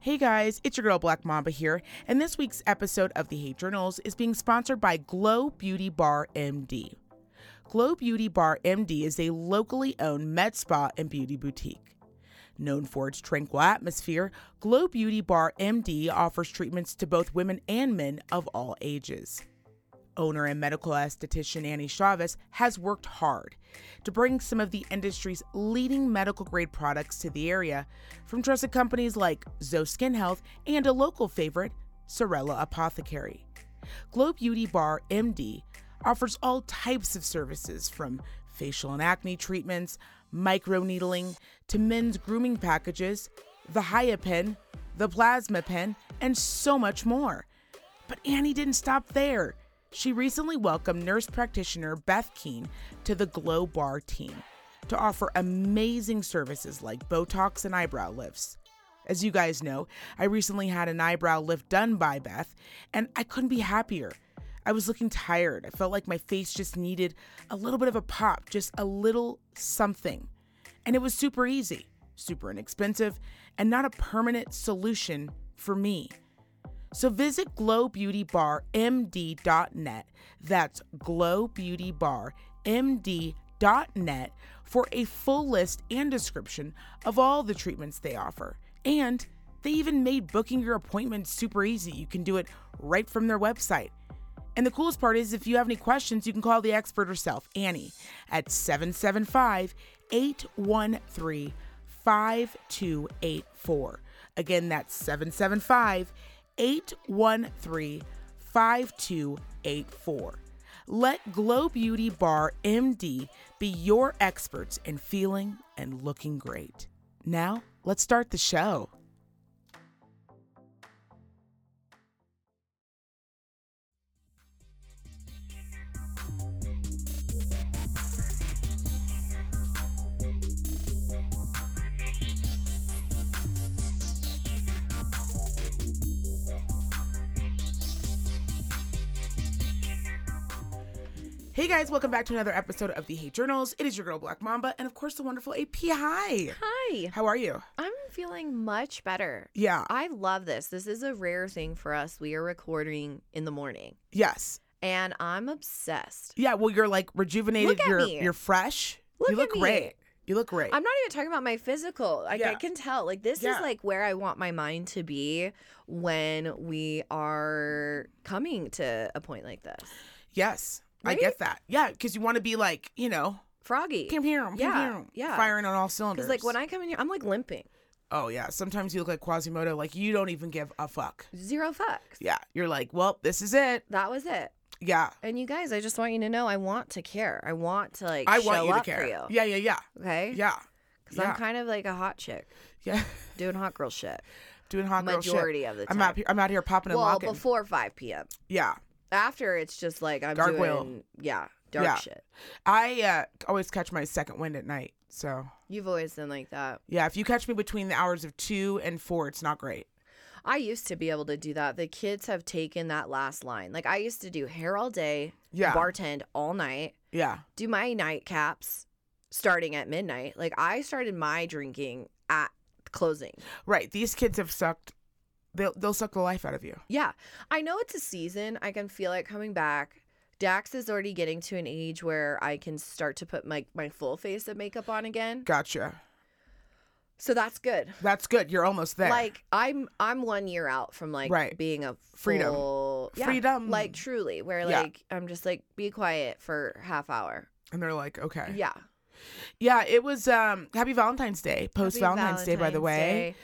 Hey guys, it's your girl Black Mamba here, and this week's episode of the Hate Journals is being sponsored by Glow Beauty Bar MD. Glow Beauty Bar MD is a locally owned med spa and beauty boutique. Known for its tranquil atmosphere, Glow Beauty Bar MD offers treatments to both women and men of all ages. Owner and medical esthetician Annie Chavez has worked hard to bring some of the industry's leading medical grade products to the area from trusted companies like ZO Skin Health and a local favorite, Sorella Apothecary. Glow Beauty Bar MD offers all types of services from facial and acne treatments, microneedling, to men's grooming packages, the Hyapen, the Plasma Pen, and so much more. But Annie didn't stop there. She recently welcomed nurse practitioner Beth Keene to the Glow Bar team to offer amazing services like Botox and eyebrow lifts. As you guys know, I recently had an eyebrow lift done by Beth, and I couldn't be happier. I was looking tired. I felt like my face just needed a little bit of a pop, just a little something. And it was super easy, super inexpensive, and not a permanent solution for me. So visit glowbeautybarmd.net. That's glowbeautybarmd.net for a full list and description of all the treatments they offer. And they even made booking your appointment super easy. You can do it right from their website. And the coolest part is if you have any questions, you can call the expert herself, Annie, at 775 813 5284. Again, that's 775 813 5284. Let Glow Beauty Bar MD be your experts in feeling and looking great. Now, let's start the show. Hey guys, welcome back to another episode of the Hate Journals. It is your girl Black Mamba, and of course the wonderful AP. Hi. Hi. How are you? I'm feeling much better. Yeah. I love this. This is a rare thing for us. We are recording in the morning, Yes. and I'm obsessed. Yeah. Well, you're like rejuvenated. Look at you're me. you're fresh. Look you at look me. great. You look great. I'm not even talking about my physical. Like Yeah. I can tell. Like this Yeah. is like where I want my mind to be when we are coming to a point like this. yes. I get that. Yeah, because you want to be like, you know, Froggy. pew, pew, pew, Yeah, pew, yeah. firing on all cylinders. Because like when I come in here, I'm like limping. oh yeah, sometimes you look like Quasimodo, like you don't even give a fuck. Zero fucks. Yeah, you're like, well, this is it. That was it. Yeah, And you guys, I just want you to know I want to care. I want to like I show want you to care. for you. Yeah, yeah, yeah, Okay? yeah, Because yeah, I'm kind of like a hot chick yeah. doing hot girl shit. Doing hot girl shit. Majority of the I'm time. out here. I'm out here popping and well, locking. before 5 p.m. yeah, After it's just like I'm Gargoyle. doing, yeah, dark Yeah. shit. I uh, always catch my second wind at night. So You've always been like that. yeah, if you catch me between the hours of two and four, it's not great. I used to be able to do that. The kids have taken that last line. Like I used to do hair all day, Yeah, bartend all night, yeah, do my nightcaps starting at midnight. Like I started my drinking at closing. right. These kids have sucked. They'll they'll suck the life out of you. Yeah. I know it's a season. I can feel it coming back. Dax is already getting to an age where I can start to put my, my full face of makeup on again. Gotcha. So that's good. That's good. You're almost there. Like I'm I'm one year out from like Right. being a Freedom. full, yeah, Freedom. Like truly, where Yeah. like I'm just like be quiet for half hour. and they're like, okay. Yeah. Yeah, it was um happy Valentine's Day. Post Happy Valentine's Day by the way. Day.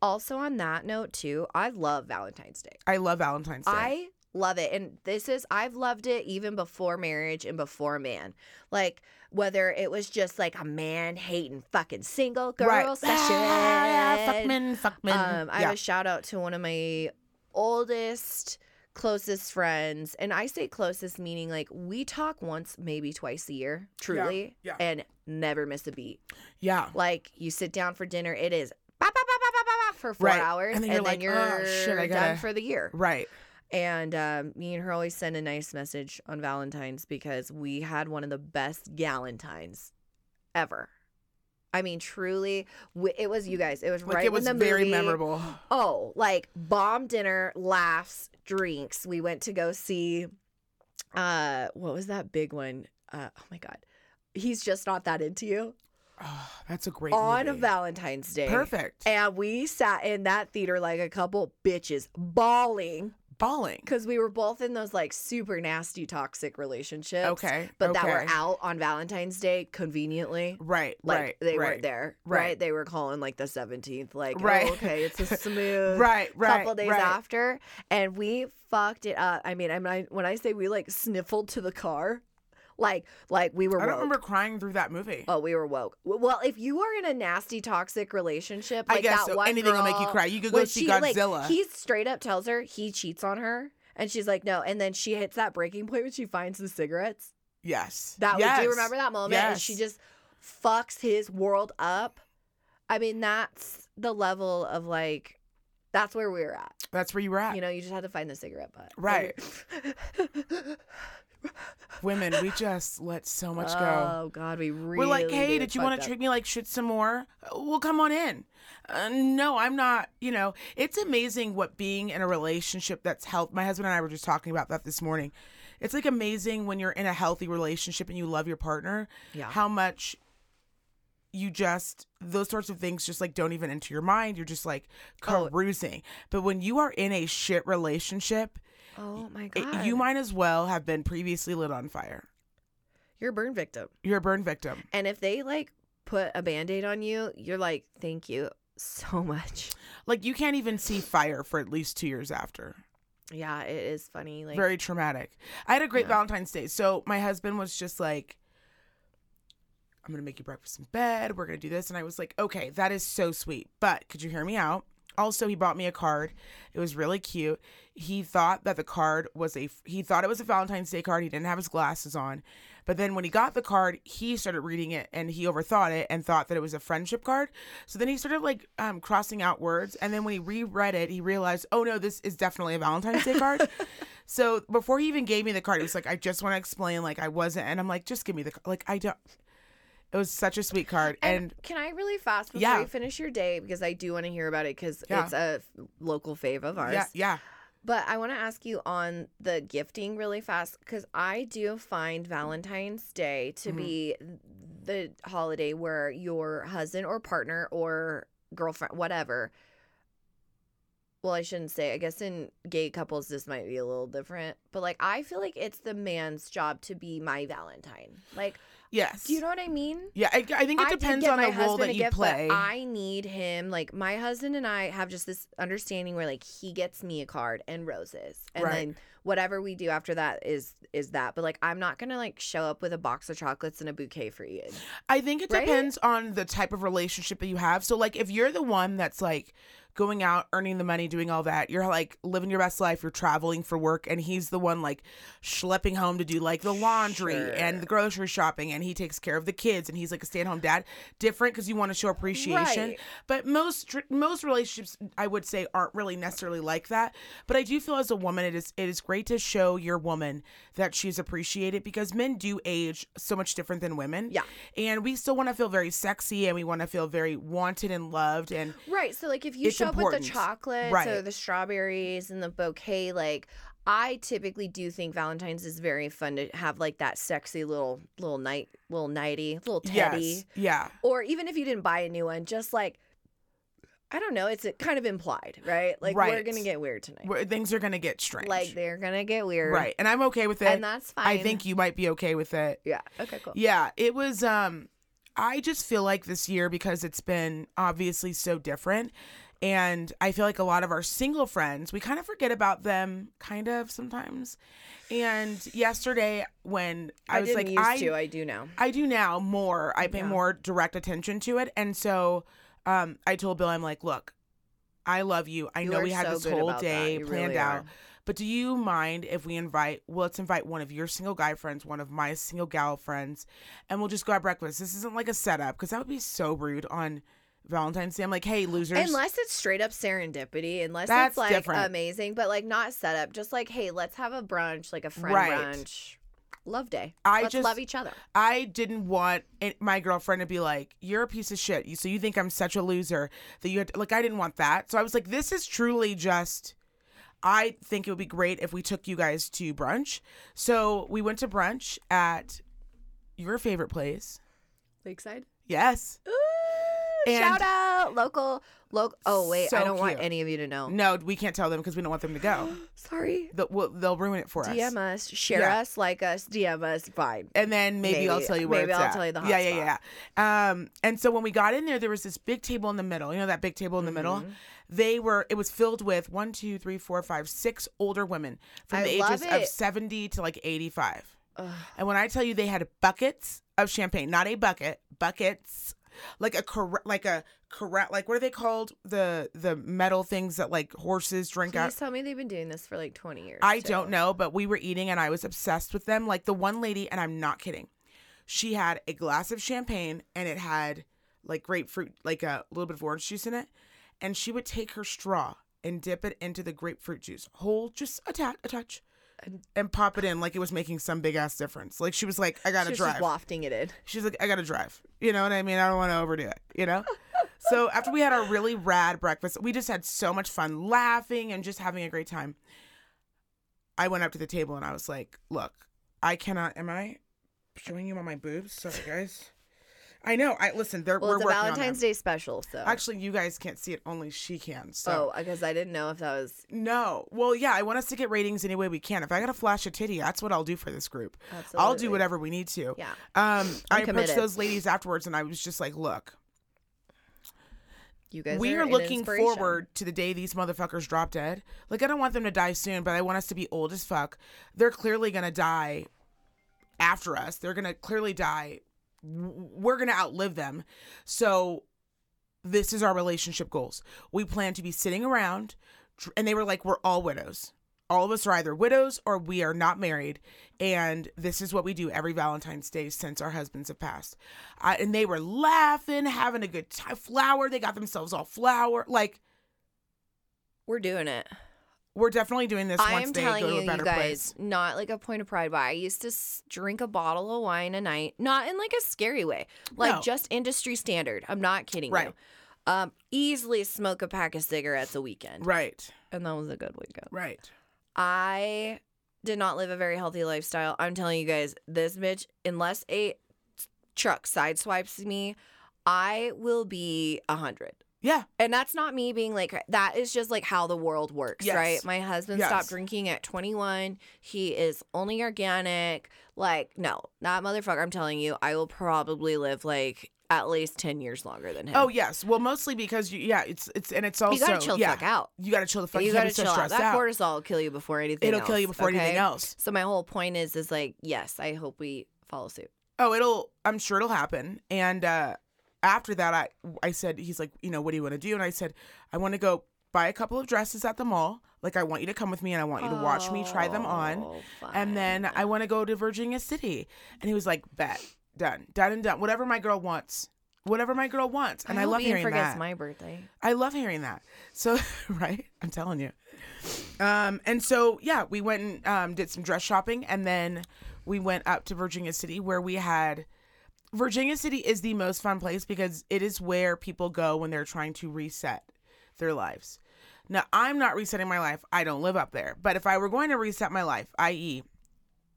Also on that note too, I love Valentine's Day. I love Valentine's Day. I love it. And this is, I've loved it even before marriage and before a man. Like, whether it was just like a man hating fucking single girl right. session. Ah, fuck men, fuck men. Um, I yeah. have a shout out to one of my oldest, closest friends. And I say closest meaning like we talk once, maybe twice a year, truly, yeah. and never miss a beat. yeah. Like, you sit down for dinner, it is. For four Right. hours, And and then then you're you're, "Oh, shit, I done gotta-" for the year. Right. And um, me and her always send a nice message on Valentine's because we had one of the best Galentines ever. I mean, truly, it was you guys. It was Like right it was when the very movie, memorable. Oh, like bomb dinner, laughs, drinks. We went to go see. Uh, what was that big one? Uh, oh my god, he's just not that into you Oh, that's a great on movie. Valentine's Day. Perfect. And we sat in that theater like a couple bitches bawling Bawling. because we were both in those like super nasty toxic relationships. Okay. But that were out on Valentine's Day conveniently. Right. Like right. they right, weren't there. Right. right. They were calling like the 17th. Like, Right. oh, okay, it's a smooth Right. Right. couple days right. after. And we fucked it up. I mean, I mean, when I say we like sniffled to the car, like, like we were I woke. remember crying through that movie. Oh, we were woke. Well, if you are in a nasty, toxic relationship, I guess that so. one Anything will make you cry. You could go see she, like, Godzilla. he straight up tells her he cheats on her, and she's like, no. And then she hits that breaking point when she finds the cigarettes. yes. That was, yes. do you remember that moment? And she just fucks his world up. I mean, that's the level of like, that's where we were at. That's where you were at. You know, you just had to find the cigarette butt. Right. Women, we just let so much go. Oh God, we really. We're like, hey, did you want to treat me like shit some more? Well, come on in. Uh, no, I'm not. You know, it's amazing what being in a relationship that's health. My husband and I were just talking about that this morning. It's like amazing when you're in a healthy relationship and you love your partner, Yeah. how much you just those sorts of things just like don't even enter your mind. You're just like Oh. But when you are in a shit relationship, Oh my it- God. you might as well have been previously lit on fire. You're a burn victim. You're a burn victim. And if they like put a band aid on you, you're like, thank you so much. Like you can't even see fire for at least two years after. Yeah, it is funny. Like, Very traumatic. I had a great Yeah. Valentine's Day. So my husband was just like, I'm gonna make you breakfast in bed. We're gonna do this, and I was like, okay, that is so sweet. But could you hear me out? Also, he bought me a card. It was really cute. He thought that the card was a he thought it was a Valentine's Day card. He didn't have his glasses on. But then when he got the card, he started reading it and he overthought it and thought that it was a friendship card. So then he started like um, crossing out words. And then when he reread it, he realized, oh no, this is definitely a Valentine's Day card. so before he even gave me the card, he was like, I just want to explain, like I wasn't. And I'm like, just give me the like I don't. It was such a sweet card. and, And, can I really fast before Yeah. you finish your day because I do want to hear about it because Yeah. it's a f- local fave of ours. yeah, yeah. But I want to ask you on the gifting really fast because I do find Valentine's Day to Mhm. be the holiday where your husband or partner or girlfriend, whatever. Well, I shouldn't say. I guess in gay couples, this might be a little different. But like, I feel like it's the man's job to be my Valentine. Like, Yes. do you know what I mean? Yeah, I, I think it I depends on the role that you gift, play. I need him. Like my husband and I have just this understanding where like he gets me a card and roses, and Right. then whatever we do after that is is that. But like I'm not gonna like show up with a box of chocolates and a bouquet for you. I think it Right? depends on the type of relationship that you have. So, like, if you're the one that's like going out, earning the money, doing all that, you're like living your best life, you're traveling for work, and he's the one like schlepping home to do like the laundry and the grocery shopping, and he takes care of the kids, and he's like a stay at home dad. Different because you want to show appreciation. Right. But most tr- most relationships, I would say, aren't really necessarily like that. But I do feel as a woman, it is it is great to show your woman that she's appreciated because men do age so much different than women Yeah. and we still want to feel very sexy and we want to feel very wanted and loved and Right. So like if you show up with the chocolates or Right. the strawberries and the bouquet, like I typically do think Valentine's is very fun to have like that sexy little little night little nighty, little teddy. yes yeah or even if you didn't buy a new one, just like I don't know, it's kind of implied, right? Like we're gonna get weird tonight. where things are gonna get strange Like they're gonna get weird, right and i'm okay with it And that's fine. i think you might be okay with it Yeah. Okay. Cool. yeah it was um i just feel like this year because it's been obviously so different and i feel like a lot of our single friends we kind of forget about them kind of sometimes and yesterday when i, I, was like used i to. I do now. I do now more. I pay Yeah. more direct attention to it. And so um, I told Bill, I'm like, look, I love you. I You know we had so this whole day planned really out. are. But do you mind if we invite, well, let's invite one of your single guy friends, one of my single gal friends, and we'll just go have breakfast. This isn't like a setup because that would be so rude on Valentine's Day. I'm like, hey, losers. Unless it's straight up serendipity, unless That's it's like different. amazing, but like not set up. Just like, hey, let's have a brunch, like a friend Right. brunch. Love day. I Let's just- love each other. I didn't want it, my girlfriend to be like, "You're a piece of shit." You so you think I'm such a loser that you had to, like I didn't want that. So I was like, "This is truly just." I think it would be great if we took you guys to brunch. So we went to brunch at your favorite place. Lakeside. Yes. And- Shout out local local. Oh wait, I don't want any of you to know. No, we can't tell them because we don't want them to go. Sorry. They'll, well, they'll ruin it for us. DM us, share Yeah. us, like us, DM us. Fine. and then maybe, I'll tell you where maybe I'll at. tell you the hot yeah, yeah, yeah. Um, and so when we got in there, there was this big table in the middle. You know that big table in the middle. Mm-hmm. They were. It was filled with one, two, three, four, five, six older women from I the ages of seventy to like eighty-five. Ugh. And when I tell you they had buckets of champagne, not a bucket, buckets, like a cor- like a corral, like what are they called? The the metal things that like horses drink out. Tell me they've been doing this for like 20 years. I too. don't know, but we were eating and I was obsessed with them. Like the one lady, and I'm not kidding, she had a glass of champagne and it had like grapefruit, like a little bit of orange juice in it. And she would take her straw and dip it into the grapefruit juice, whole just a, ta- a touch, And- pop it in like it was making some big ass difference. Like she was like, I gotta was drive. just wafting it in. She's like, I gotta drive. You know what I mean? I don't want to overdo it, you know? so after we had our really rad breakfast, we just had so much fun laughing and just having a great time. I went up to the table and I was like, look, I cannot, am I showing you all my boobs? Sorry, guys. I know. I listen, they're, Well, we're it's a Valentine's. Day special, so. Actually, you guys can't see it. Only she can. So oh, because I didn't know if that was. no. Well, yeah, I want us to get ratings any way we can. If I got to flash a titty, that's what I'll do for this group. Absolutely. I'll do whatever we need to. Yeah. Um, I approached those ladies afterwards, and I was just like, "Look, You guys we are are looking forward to the day these motherfuckers drop dead. Like, I don't want them to die soon, but I want us to be old as fuck. They're clearly gonna die after us. They're gonna clearly die. We're gonna outlive them. So, this is our relationship goals. We plan to be sitting around, and they were like, "We're all widows." All of us are either widows or we are not married, and this is what we do every Valentine's Day since our husbands have passed. Uh, and they were laughing, having a good time. Flower, they got themselves all flower. Like We're doing it. We're definitely doing this I once am they telling you, you guys, place. not like a point of pride, but I used to s- drink a bottle of wine a night, not in like a scary way, like No. just industry standard. I'm not kidding Right. you. Um, easily smoke a pack of cigarettes a weekend, Right, and that was a good weekend. right. I did not live a very healthy lifestyle. I'm telling you guys, this bitch, unless a truck sideswipes me, I will be a hundred. Yeah, And that's not me being like that is just like how the world works, Yes. right? My husband Yes. stopped drinking at 21. He is only organic. Like, no, that motherfucker. I'm telling you, I will probably live like at least 10 years longer than him. Oh yes. Well, mostly because you, yeah, it's it's and it's also you gotta chill the fuck out. You gotta chill the fuck. You, You, gotta so chill out. That out. cortisol will kill you before anything. It'll kill you else, before anything else. So my whole point is, is like, yes, I hope we follow suit. Oh, it'll. I'm sure it'll happen. And uh, after that, I I said he's like, you know, what do you want to do? And I said, I want to go buy a couple of dresses at the mall. Like I want you to come with me, and I want you to watch me try them on. Oh, And then. I want to go to Virginia City. And he was like, bet, done, done and done. Whatever my girl wants. Whatever my girl wants. And I, hope love hearing forgets that. my birthday. I love hearing that. So, right? I'm telling you. Um, and so, yeah, we went and um, did some dress shopping. And then we went up to Virginia City where we had. Virginia City is the most fun place because it is where people go when they're trying to reset their lives. Now, I'm not resetting my life. I don't live up there. But if I were going to reset my life, i.e.,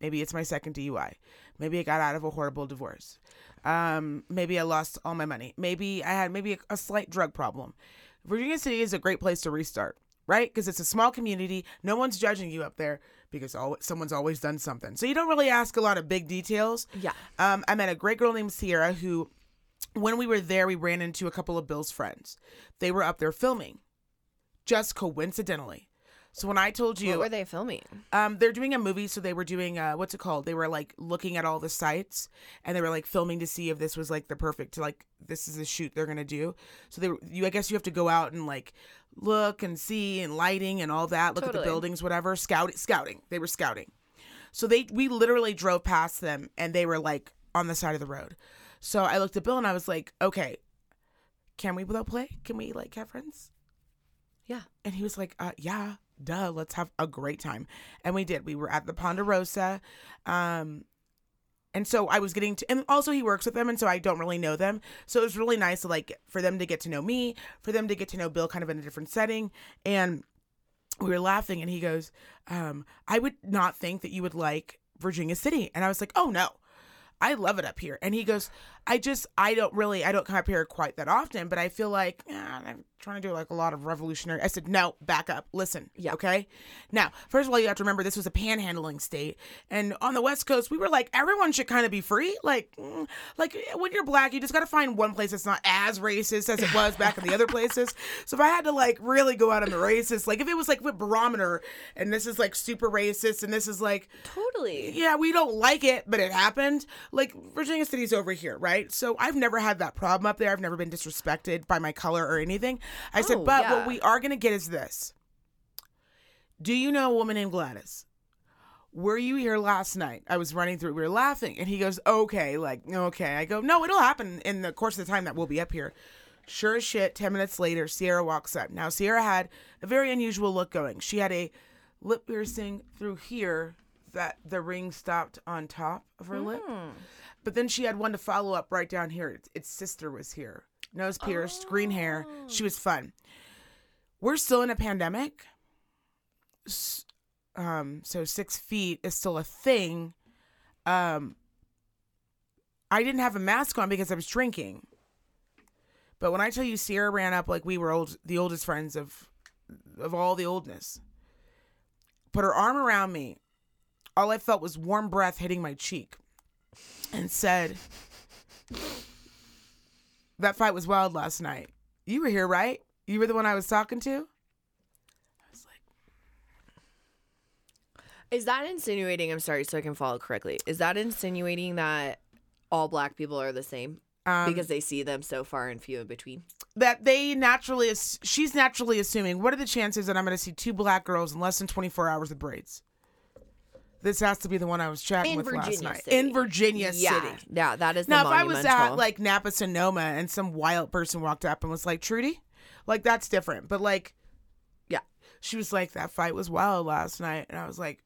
maybe it's my second DUI, maybe I got out of a horrible divorce, um, maybe I lost all my money, maybe I had maybe a, a slight drug problem. Virginia City is a great place to restart, right? Because it's a small community. No one's judging you up there because al someone's always done something. So you don't really ask a lot of big details. Yeah. Um, I met a great girl named Sierra who, when we were there, we ran into a couple of Bill's friends. They were up there filming, just coincidentally. So when I told you, What were they filming? um, they're doing a movie, so they were doing uh, what's it called? They were like looking at all the sites, and they were like filming to see if this was like the perfect, like this is the shoot they're gonna do. So they, were, you, I guess you have to go out and like look and see and lighting and all that. Look at the buildings, whatever. Scouting, scouting. They were scouting. So they, we literally drove past them, and they were like on the side of the road. So I looked at Bill and I was like, okay, can we play? Can we like have friends? Yeah. And he was like, uh, yeah, duh, let's have a great time. And we did. We were at the Ponderosa. Um, And so I was getting to, and also he works with them, and so I don't really know them. So it was really nice, to, like, for them to get to know me, for them to get to know Bill kind of in a different setting. And we were laughing, and he goes, um, I would not think that you would like Virginia City. And I was like, oh no, I love it up here. And he goes, I just, I don't really, I don't come up here quite that often, but I feel like yeah, I'm trying to do like a lot of revolutionary. I said, no, back up, listen. Yeah. Okay. Now, first of all, you have to remember this was a panhandling state. And on the West Coast, we were like, everyone should kind of be free. Like, mm, like when you're black, you just got to find one place that's not as racist as it was back in the other places. So if I had to like really go out on the racist, like if it was like with barometer and this is like super racist and this is like, Totally. yeah, we don't like it, but it happened. Like Virginia City's over here, right? So I've never had that problem up there. I've never been disrespected by my color or anything. I Oh, said, but yeah. what we are gonna get is this. Do you know a woman named Gladys? Were you here last night? I was running through. We were laughing, and he goes, "Okay, like okay." I go, "No, it'll happen in the course of the time that we'll be up here." Sure as shit. Ten minutes later, Sierra walks up. Now Sierra had a very unusual look going. She had a lip piercing through here that the ring stopped on top of her lip. Hmm. But then she had one to follow up right down here. Its, its sister was here. Nose pierced, green hair. She was fun. We're still in a pandemic. Um, so six feet is still a thing. Um, I didn't have a mask on because I was drinking. But when I tell you Sierra ran up like we were old, the oldest friends of of all the oldness, put her arm around me. All I felt was warm breath hitting my cheek, and said, "That fight was wild last night. You were here, right? You were the one I was talking to." I was like, Is that insinuating? I'm sorry, so I can follow correctly. Is that insinuating that all black people are the same um, because they see them so far and few in between? that they naturally, she's naturally assuming. What are the chances that I'm going to see two black girls in less than 24 hours with braids? This has to be the one I was chatting In with last night City. in Virginia yeah, City. yeah, that is Now, if I was at like Napa Sonoma and some wild person walked up and was like, Trudy, like that's different. But like, Yeah. she was like, that fight was wild last night. And I was like,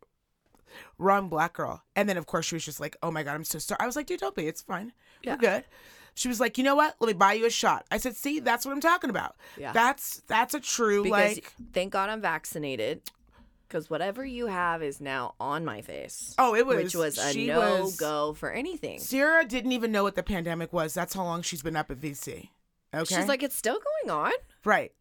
wrong black girl. And then, of course, she was just like, oh my God, I'm so sorry. I was like, dude, don't be. It's fine. Yeah. You're good. She was like, you know what? Let me buy you a shot. I said, see, that's what I'm talking about. Yeah. That's that's a true because like. thank God I'm vaccinated. Because whatever you have is now on my face. Oh, it was. which was a she no was- go for anything. Sierra didn't even know what the pandemic was. That's how long she's been up at VC. Okay. She's like, it's still going on. Right.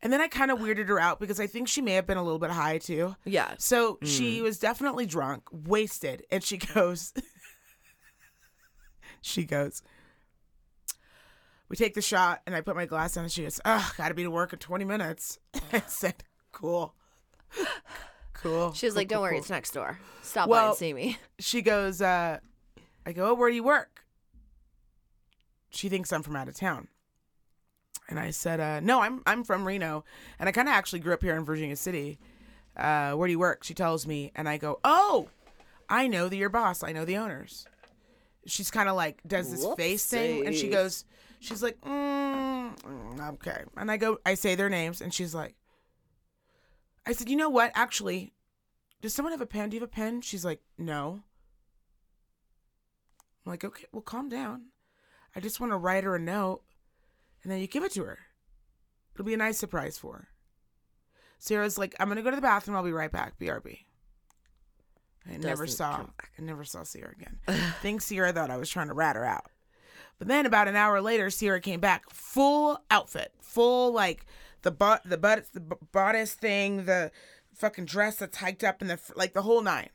And then I kind of weirded her out because I think she may have been a little bit high too. Yeah. So she mm. was definitely drunk, wasted, and she goes, she goes, we take the shot, and I put my glass down, and she goes, oh, gotta be to work in 20 minutes. I said, cool. Cool. She was Cool, like, don't cool, worry, cool." it's next door. Stop by Well- and see me. She goes, uh, I go, oh, where do you work? She thinks I'm from out of town. And I said, uh, no, I'm I'm from Reno, and I kind of actually grew up here in Virginia City. Uh, where do you work? She tells me, and I go, oh, I know the your boss. I know the owners. She's kind of like does this face thing, and she goes, she's like, mm, okay, and I go, I say their names, and she's like, I said, you know what? Actually, does someone have a pen? Do you have a pen? She's like, no. I'm like, okay, well, calm down. I just want to write her a note, and then you give it to her. It'll be a nice surprise for her. Sarah's like, I'm gonna go to the bathroom. I'll be right back. BRB. I never Doesn't saw. I never saw Sierra again. I think Sierra thought I was trying to rat her out. But then about an hour later, Sierra came back, full outfit, full like the butt, the butt, the bodice thing, the fucking dress that's hiked up in the like the whole nine.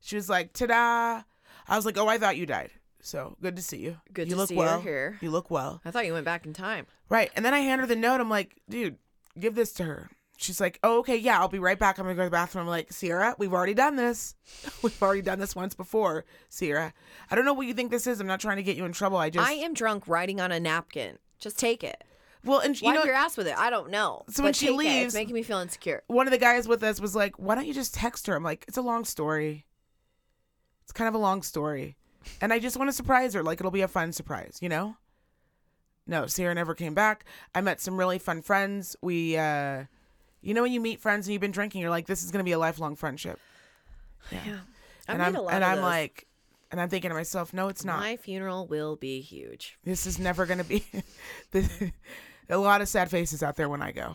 She was like, "Ta-da!" I was like, "Oh, I thought you died." So good to see you. Good you to look see you well. here. You look well. I thought you went back in time. Right. And then I hand her the note. I'm like, dude, give this to her. She's like, oh, okay, yeah, I'll be right back. I'm going to go to the bathroom. I'm like, Sierra, we've already done this. we've already done this once before, Sierra. I don't know what you think this is. I'm not trying to get you in trouble. I just. I am drunk writing on a napkin. Just take it. Well, and you Wipe know, your ass with it. I don't know. So when she take it. leaves- it's making me feel insecure. one of the guys with us was like, why don't you just text her? I'm like, it's a long story. It's kind of a long story. And I just want to surprise her. Like, it'll be a fun surprise, you know? No, Sierra never came back. I met some really fun friends. We, uh, you know, when you meet friends and you've been drinking, you're like, this is going to be a lifelong friendship. Yeah. I and I'm, a lot and I'm those. like, And I'm thinking to myself, no, it's not. My funeral will be huge. This is never going to be. a lot of sad faces out there when I go.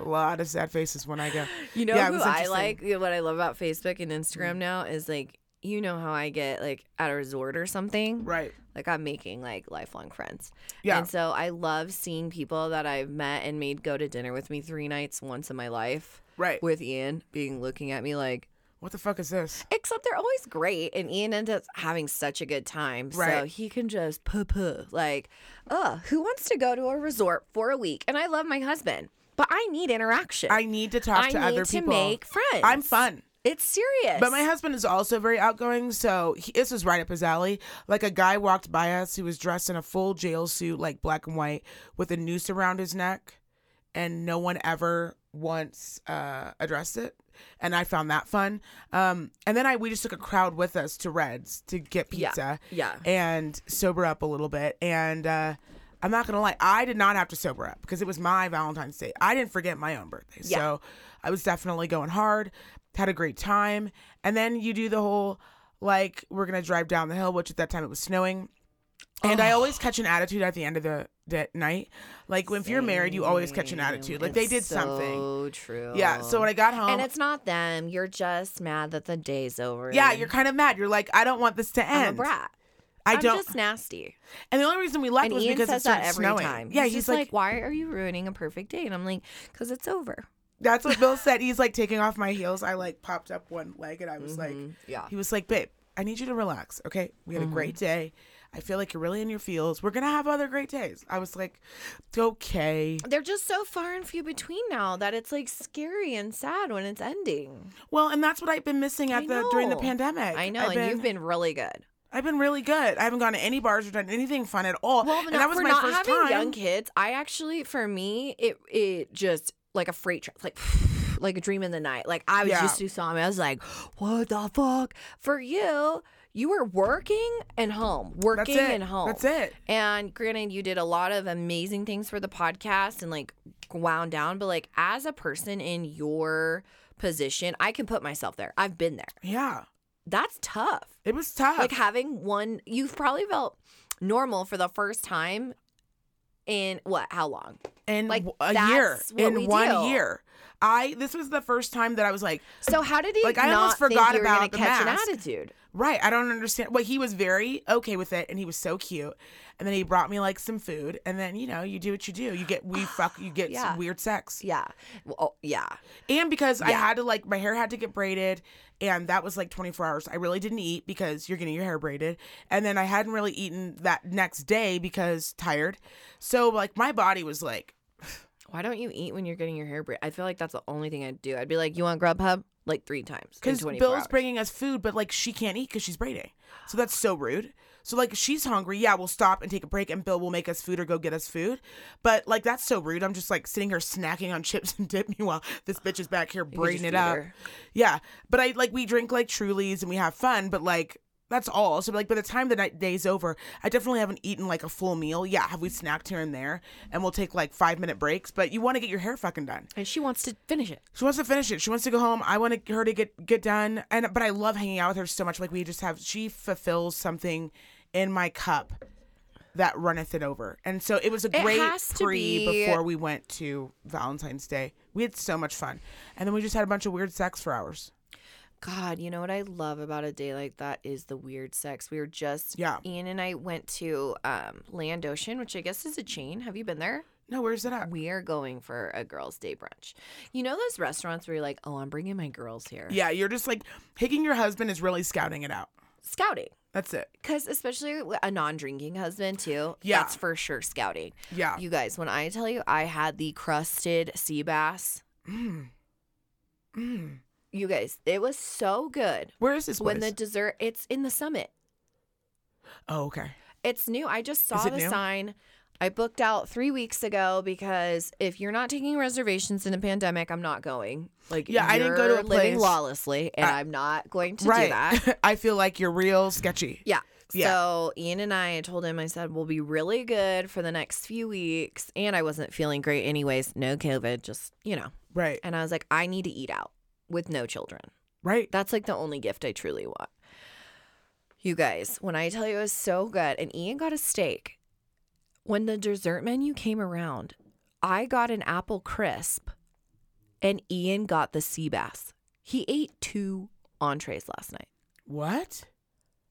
A lot of sad faces when I go. You know Yeah, who I like? What I love about Facebook and Instagram mm. now is like, you know how I get like at a resort or something? Right. Like I'm making like lifelong friends. Yeah. And so I love seeing people that I've met and made go to dinner with me three nights once in my life Right. with Ian being looking at me like, What the fuck is this? except they're always great. And Ian ends up having such a good time. So he can just puh puh. Like, uh, who wants to go to a resort for a week? And I love my husband, but I need interaction. I need to talk I to need other to people. make friends. I'm fun. It's serious. But my husband is also very outgoing, so he, this was right up his alley. Like a guy walked by us who was dressed in a full jail suit, like black and white, with a noose around his neck, and no one ever once uh, addressed it. And I found that fun. Um, and then I we just took a crowd with us to Reds to get pizza Yeah. and sober up a little bit. And uh, I'm not gonna lie, I did not have to sober up because it was my Valentine's Day. I didn't forget my own birthday, Yeah. so I was definitely going hard. Had a great time, and then you do the whole like we're gonna drive down the hill, which at that time it was snowing. And I always catch an attitude at the end of the, the night. Like when if you're married, you always catch an attitude. Like they It's did something. So true. Yeah. So when I got home, and it's not them. You're just mad that the day's over. yeah, you're kind of mad. You're like, I don't want this to end. I'm a brat. I I'm don't. just nasty. and the only reason we left And was Ian because it started that every snowing. time. Yeah, he's, he's, like, like, "Why are you ruining a perfect day?" And I'm like, "Cause it's over." That's what Bill said. He's like taking off my heels. I like popped up one leg and I was like, Mhm. Yeah. he was like, babe, I need you to relax. Okay. We had a great Mm-hmm. day. I feel like you're really in your feels. We're going to have other great days. I was like, okay. They're just so far and few between now that it's like scary and sad when it's ending. Well, and that's what I've been missing at I the during the pandemic. I know, I've and you've been really good. I've been really good. I haven't gone to any bars or done anything fun at all. Well, and not- that was for my not first having time. young kids. I actually, for me, it it just like a freight train, like like a dream in the night. Like I was Yeah. used to saw me. I was like, what the fuck? For you, you were working and home, That's working it. and home. That's it. And granted, you did a lot of amazing things for the podcast and like wound down, but like as a person in your position, I can put myself there. I've been there. Yeah. That's tough. It was tough. Like having one, you've probably felt normal for the first time in what? How long? in like, a year. In one do. year. I this was the first time that I was like, So how did he Like, I almost forgot about the catch mask. an attitude? Right. I don't understand. Well, he was very okay with it and he was so cute. And then he brought me like some food. And then, you know, you do what you do. You get, we fuck, you get Yeah. some weird sex. Yeah. Well, oh, yeah. And because I had to like, my hair had to get braided. And that was like 24 hours. I really didn't eat because you're getting your hair braided. And then I hadn't really eaten that next day because tired. So like my body was like, Why don't you eat when you're getting your hair braided? I feel like that's the only thing I'd do. I'd be like, "You want Grubhub?" Like three times. because Bill's hours. bringing us food, but like she can't eat because she's braiding. So that's so rude. So like she's hungry, yeah, we'll stop and take a break, and Bill will make us food or go get us food. But like that's so rude. I'm just like sitting here snacking on chips and dip. Meanwhile, this bitch is back here braiding it up. her. Yeah, but I like we drink like Trulies and we have fun, but like. That's all. So like by the time the night day's over, I definitely haven't eaten like a full meal. Yeah, have we snacked here and there, and we'll take like five minute breaks. But you want to get your hair fucking done. And she wants to finish it. She wants to finish it. She wants to go home. I want her to get get done. And but I love hanging out with her so much. Like we just have. She fulfills something in my cup that runneth it over. And so it was a great pre be- before we went to Valentine's Day. We had so much fun, and then we just had a bunch of weird sex for hours. God, you know what I love about a day like that is the weird sex. We were just Yeah. Ian and I went to um, Land Ocean, which I guess is a chain. Have you been there? No, where's it at? We are going for a girls' day brunch. You know those restaurants where you're like, "Oh, I'm bringing my girls here." Yeah, you're just like higging your husband is really scouting it out. Scouting. That's it. Because especially a non-drinking husband too, Yeah. that's for sure scouting. Yeah. You guys, when I tell you I had the crusted sea bass, Mm. Mm. You guys, it was so good. Where is this place? When the dessert, it's in the summit. oh, okay. It's new. I just saw the new? sign. I booked out three weeks ago because if you're not taking reservations in a pandemic, I'm not going. Like, Yeah, I didn't go to you're a living place- lawlessly, and Uh, I'm not going to do that. I feel like you're real sketchy. Yeah. Yeah. So Ian and I, I told him, I said, we'll be really good for the next few weeks. And I wasn't feeling great anyways. No COVID, just, you know. Right. And I was like, I need to eat out with no children. Right. That's like the only gift I truly want. You guys, when I tell you it was so good, and Ian got a steak. When the dessert menu came around, I got an apple crisp, and Ian got the sea bass. He ate two entrees last night. What?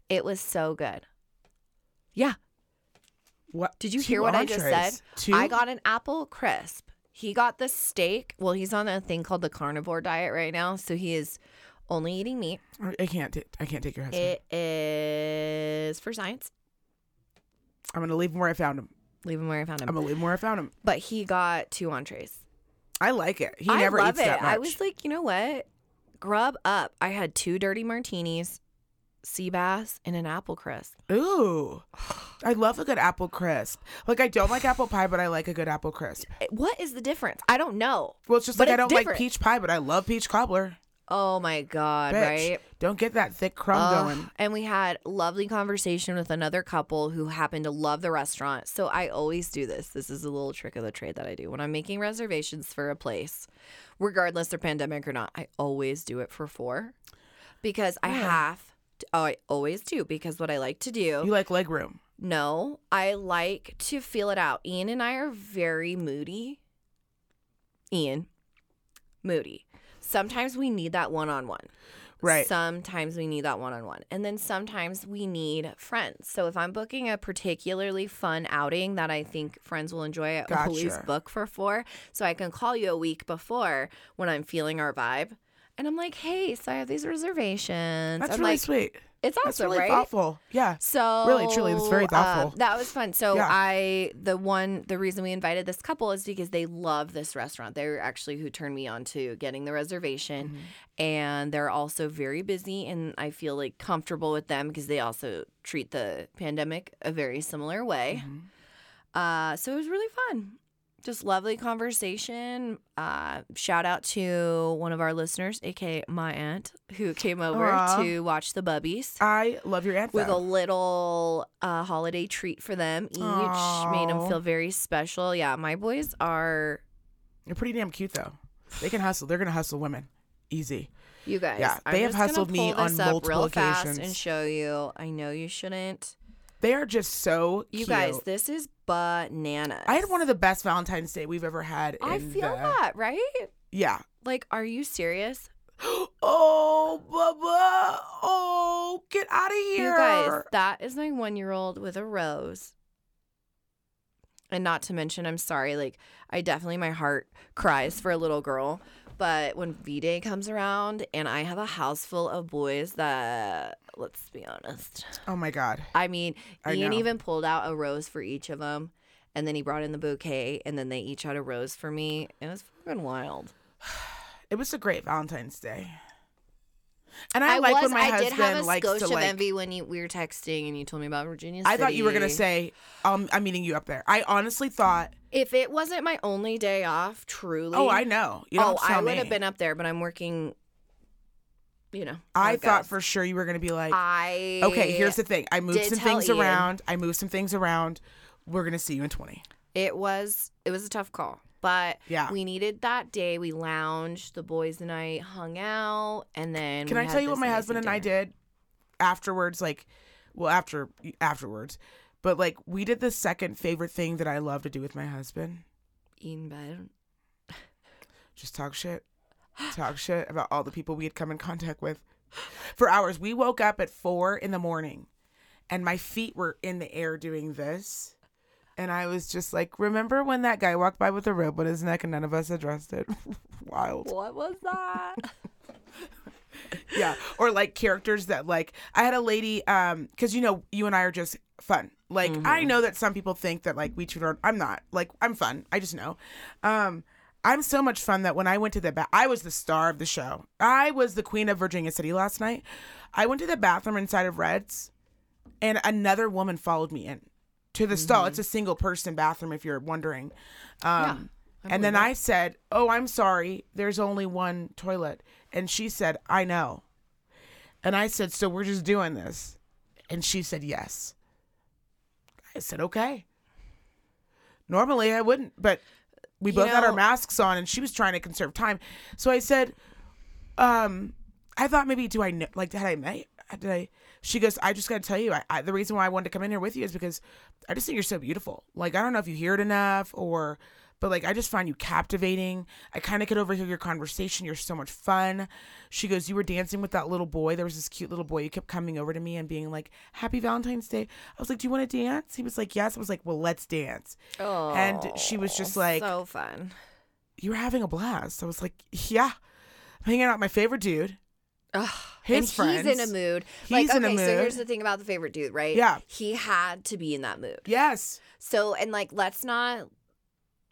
It was so good. Yeah. What? Did you Two hear what I just said? Two? I got an apple crisp. He got the steak. Well, he's on a thing called the carnivore diet right now, so he is only eating meat. I can't. ta- I can't take your husband. It is for science. I'm gonna leave him where I found him. Leave him where I found him. I'm gonna leave him where I found him. But he got two entrees. I like it. He I never love eats it. that much. I was like, you know what? Grub up. I had two dirty martinis, sea bass, and an apple crisp. Ooh, I love a good apple crisp. Like I don't like apple pie, but I like a good apple crisp. Eh, What is the difference? I don't know. Well, it's just But like I don't different. like peach pie, but I love peach cobbler. Oh my god, Bitch, right? don't get that thick crumb Ugh. going. And we had lovely conversation with another couple who happened to love the restaurant. So I always do this. This is a little trick of the trade that I do when I'm making reservations for a place, regardless of pandemic or not. I always do it for four because I have. Oh, I always do because what I like to do. You like leg room. No, I like to feel it out. Ian and I are very moody. Ian, moody. Sometimes we need that one on one. Right. Sometimes we need that one on one. And then sometimes we need friends. So if I'm booking a particularly fun outing that I think friends will enjoy, I always book for four. So I can call you a week before when I'm feeling our vibe. And I'm like, hey, so I have these reservations. That's I'm really like, sweet. it's awesome, That's really right? thoughtful. Yeah. So Really, truly, that's very um, thoughtful. that was fun. So Yeah. I, the one, the reason we invited this couple is because they love this restaurant. They were actually who turned me on to getting the reservation, Mm-hmm. and they're also very busy, and I feel like comfortable with them because they also treat the pandemic a very similar way. Mhm. Uh, so it was really fun. Just lovely conversation. Uh, shout out to one of our listeners, aka my aunt, who came over Aw. to watch the bubbies I love your aunt. with a little uh, holiday treat for them each. Made them feel very special. Yeah, my boys are You're pretty damn cute though. They can hustle. They're gonna hustle women. Easy. you guys. Yeah, I'm they have just hustled me on up multiple real fast occasions. and show you. I know you shouldn't. They are just so You cute. guys, this is bananas. I had one of the best Valentine's Day we've ever had. I feel the- that right. Yeah. Like, are you serious? Oh, Bubba. Oh, get out of here. You guys, that is my one year old with a rose. And not to mention, I'm sorry, like, I definitely, my heart cries for a little girl. But when V Day comes around and I have a house full of boys that, let's be honest, Oh my God. I mean, I Ian know. even pulled out a rose for each of them. And then he brought in the bouquet, and then they each had a rose for me. It was fucking wild. It was a great Valentine's Day. And I, like was, when my I husband did have a likes to of like. envy when you, we were texting and you told me about Virginia I thought you were gonna say, um, "I'm meeting you up there." I honestly thought, If it wasn't my only day off, truly. "Oh, I know." You don't oh, have to tell I would have been up there, but I'm working. You know. I thought goes. for sure you were gonna be like, I. "Okay, here's the thing. I moved some things Ian. around. I moved some things around. We're gonna see you in 20." It was it was a tough call, but Yeah. we needed that day. We lounged. The boys and I hung out, and then. Can I tell you what my husband and I did afterwards? Like, well, after afterwards, but like we did the second favorite thing that I love to do with my husband. in bed. Just talk shit. Talk shit about all the people we had come in contact with for hours. We woke up at four in the morning and my feet were in the air doing this. And I was just like, remember when that guy walked by with a rope on his neck and none of us addressed it? Wild. What was that? yeah or like characters that like i had a lady um because you know you and i are just fun. Like i know that some people think that like we cheat on i'm not. Like i'm fun. I just know. Um i'm so much fun that when i went to the ba- i was the star of the show. I was the queen of virginia city last night. I went to the bathroom inside of reds and another woman followed me in to the stall it's a single person bathroom if you're wondering um and then I said, "Oh, I'm sorry. There's only one toilet." And she said, "I know." And I said, "So we're just doing this?" And she said, "Yes." I said, "Okay." Normally I wouldn't, but we You both had our masks on and she was trying to conserve time. So I said, um, I thought maybe do I know like had I met did I She goes, I just got to tell you, I, I, the reason why I wanted to come in here with you is because I just think you're so beautiful. Like, I don't know if you hear it enough or, but like, I just find you captivating. I kind of could overhear your conversation. You're so much fun. She goes, You were dancing with that little boy. There was this cute little boy. You kept coming over to me and being like, Happy Valentine's Day. I was like, Do you want to dance? He was like, Yes. I was like, Well, let's dance. Oh, And she was just like- so fun. You were having a blast. I was like, Yeah. I'm hanging out with my favorite dude. Ugh. His and friends. he's in a mood. He's like, in a okay, so here's the thing about the favorite dude, right? Yeah. He had to be in that mood. Yes. So, and like, let's not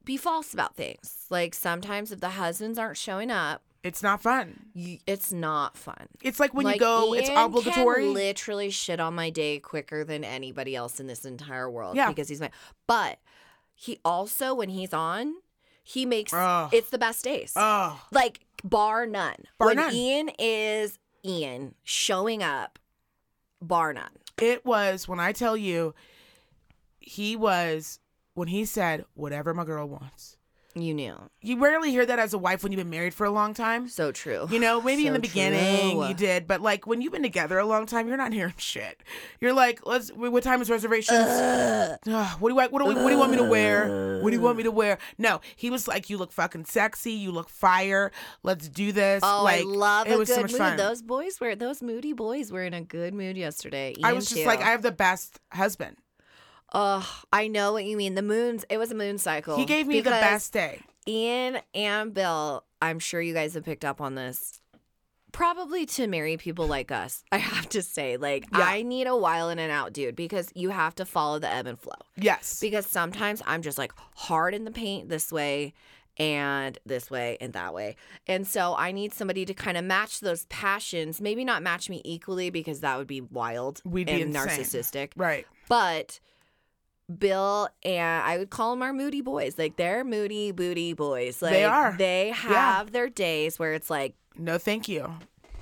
be false about things. Like, sometimes if the husbands aren't showing up, It's not fun. you, it's not fun. It's like when like, you go, it's obligatory. Can literally shit on my day quicker than anybody else in this entire world. Yeah. Because he's my. But he also, when he's on, he makes Ugh. it's the best days. oh, like bar none. Bar when none. Ian is Ian showing up, bar none. it was when I tell you, he was when he said, "Whatever my girl wants." You knew. You rarely hear that as a wife when you've been married for a long time. So true. You know, maybe in the beginning true. you did, but like when you've been together a long time, you're not hearing shit. You're like, let's. What time is reservations? Ugh. Ugh, what do I? What do, we, what do you want me to wear? What do you want me to wear? No, he was like, you look fucking sexy. You look fire. Let's do this. Oh, like, I love it a was good so much mood. fun. Those boys were those moody boys were in a good mood yesterday. I Ian was just too. like, I have the best husband. Ugh, I know what you mean. The moons. It was a moon cycle. He gave me the best day. Ian and Bill. I'm sure you guys have picked up on this. Probably to marry people like us, I have to say, like Yeah. I need a while in and out, dude, because you have to follow the ebb and flow. Yes. Because sometimes I'm just like hard in the paint this way and this way and that way. And so I need somebody to kind of match those passions. Maybe not match me equally because that would be wild We'd be and insane. narcissistic. right. But Bill and I would call them our moody boys. Like they're moody booty boys. Like They are. They have their days where it's like No, thank you.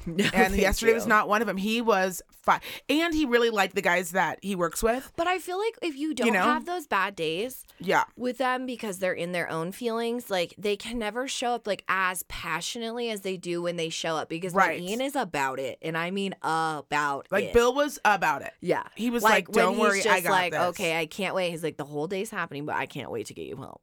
No, And yesterday was not one of them. He was fine, and he really liked the guys that he works with. But I feel like if you don't know? have those bad days Yeah. with them because they're in their own feelings, like they can never show up like as passionately as they do when they show up because like, Ian is about it, and I mean about Like it. Bill was about it. Yeah, He was like, when "Don't worry, just I got like, this." okay, I can't wait. He's like, the whole day's happening, but I can't wait to get you home.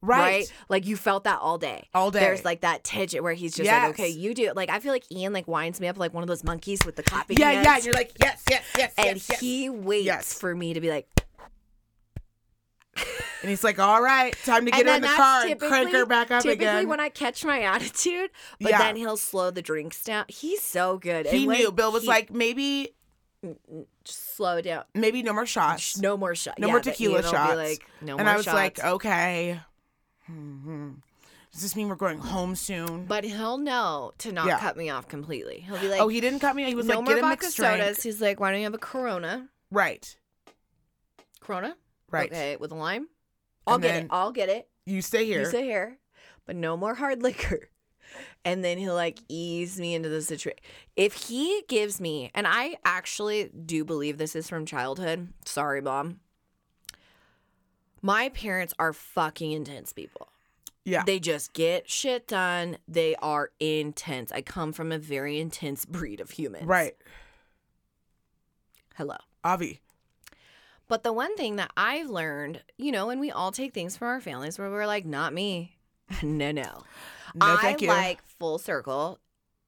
Right. Like you felt that all day. All day. There's like that tension where he's just Yes. like, okay, you do it. Like I feel like Ian like winds me up like one of those monkeys with the clapping Yeah, hands. yeah. And you're like, yes, yes, yes, and yes, yes. he waits Yes. for me to be like, And he's like, all right, time to get her in the car and typically, crank her back up typically again. when I catch my attitude, but Yeah. then he'll slow the drinks down. He's so good. he And knew. Bill was he- like, maybe, slow down. maybe no more shots. No more shots. No yeah, more tequila shots. Like, no and I was shots. like, okay. hmm Does this mean we're going home soon? But he'll know to not Yeah. cut me off completely. He'll be like, oh, he didn't cut me. He was no like, more get a vodka sodas. He's like, why don't you have a Corona? Right. Corona? Right. Okay, with a lime. I'll And get it. I'll get it. You stay here. You stay here, but no more hard liquor. And then he'll like ease me into the situation. If he gives me, and I actually do believe this is from childhood. Sorry, mom. My parents are fucking intense people. yeah. They just get shit done. They are intense. I come from a very intense breed of humans. right. Hello. Avi. But the one thing that I've learned, you know, and we all take things from our families where we're like, not me. no, no. No, I thank you. like full circle,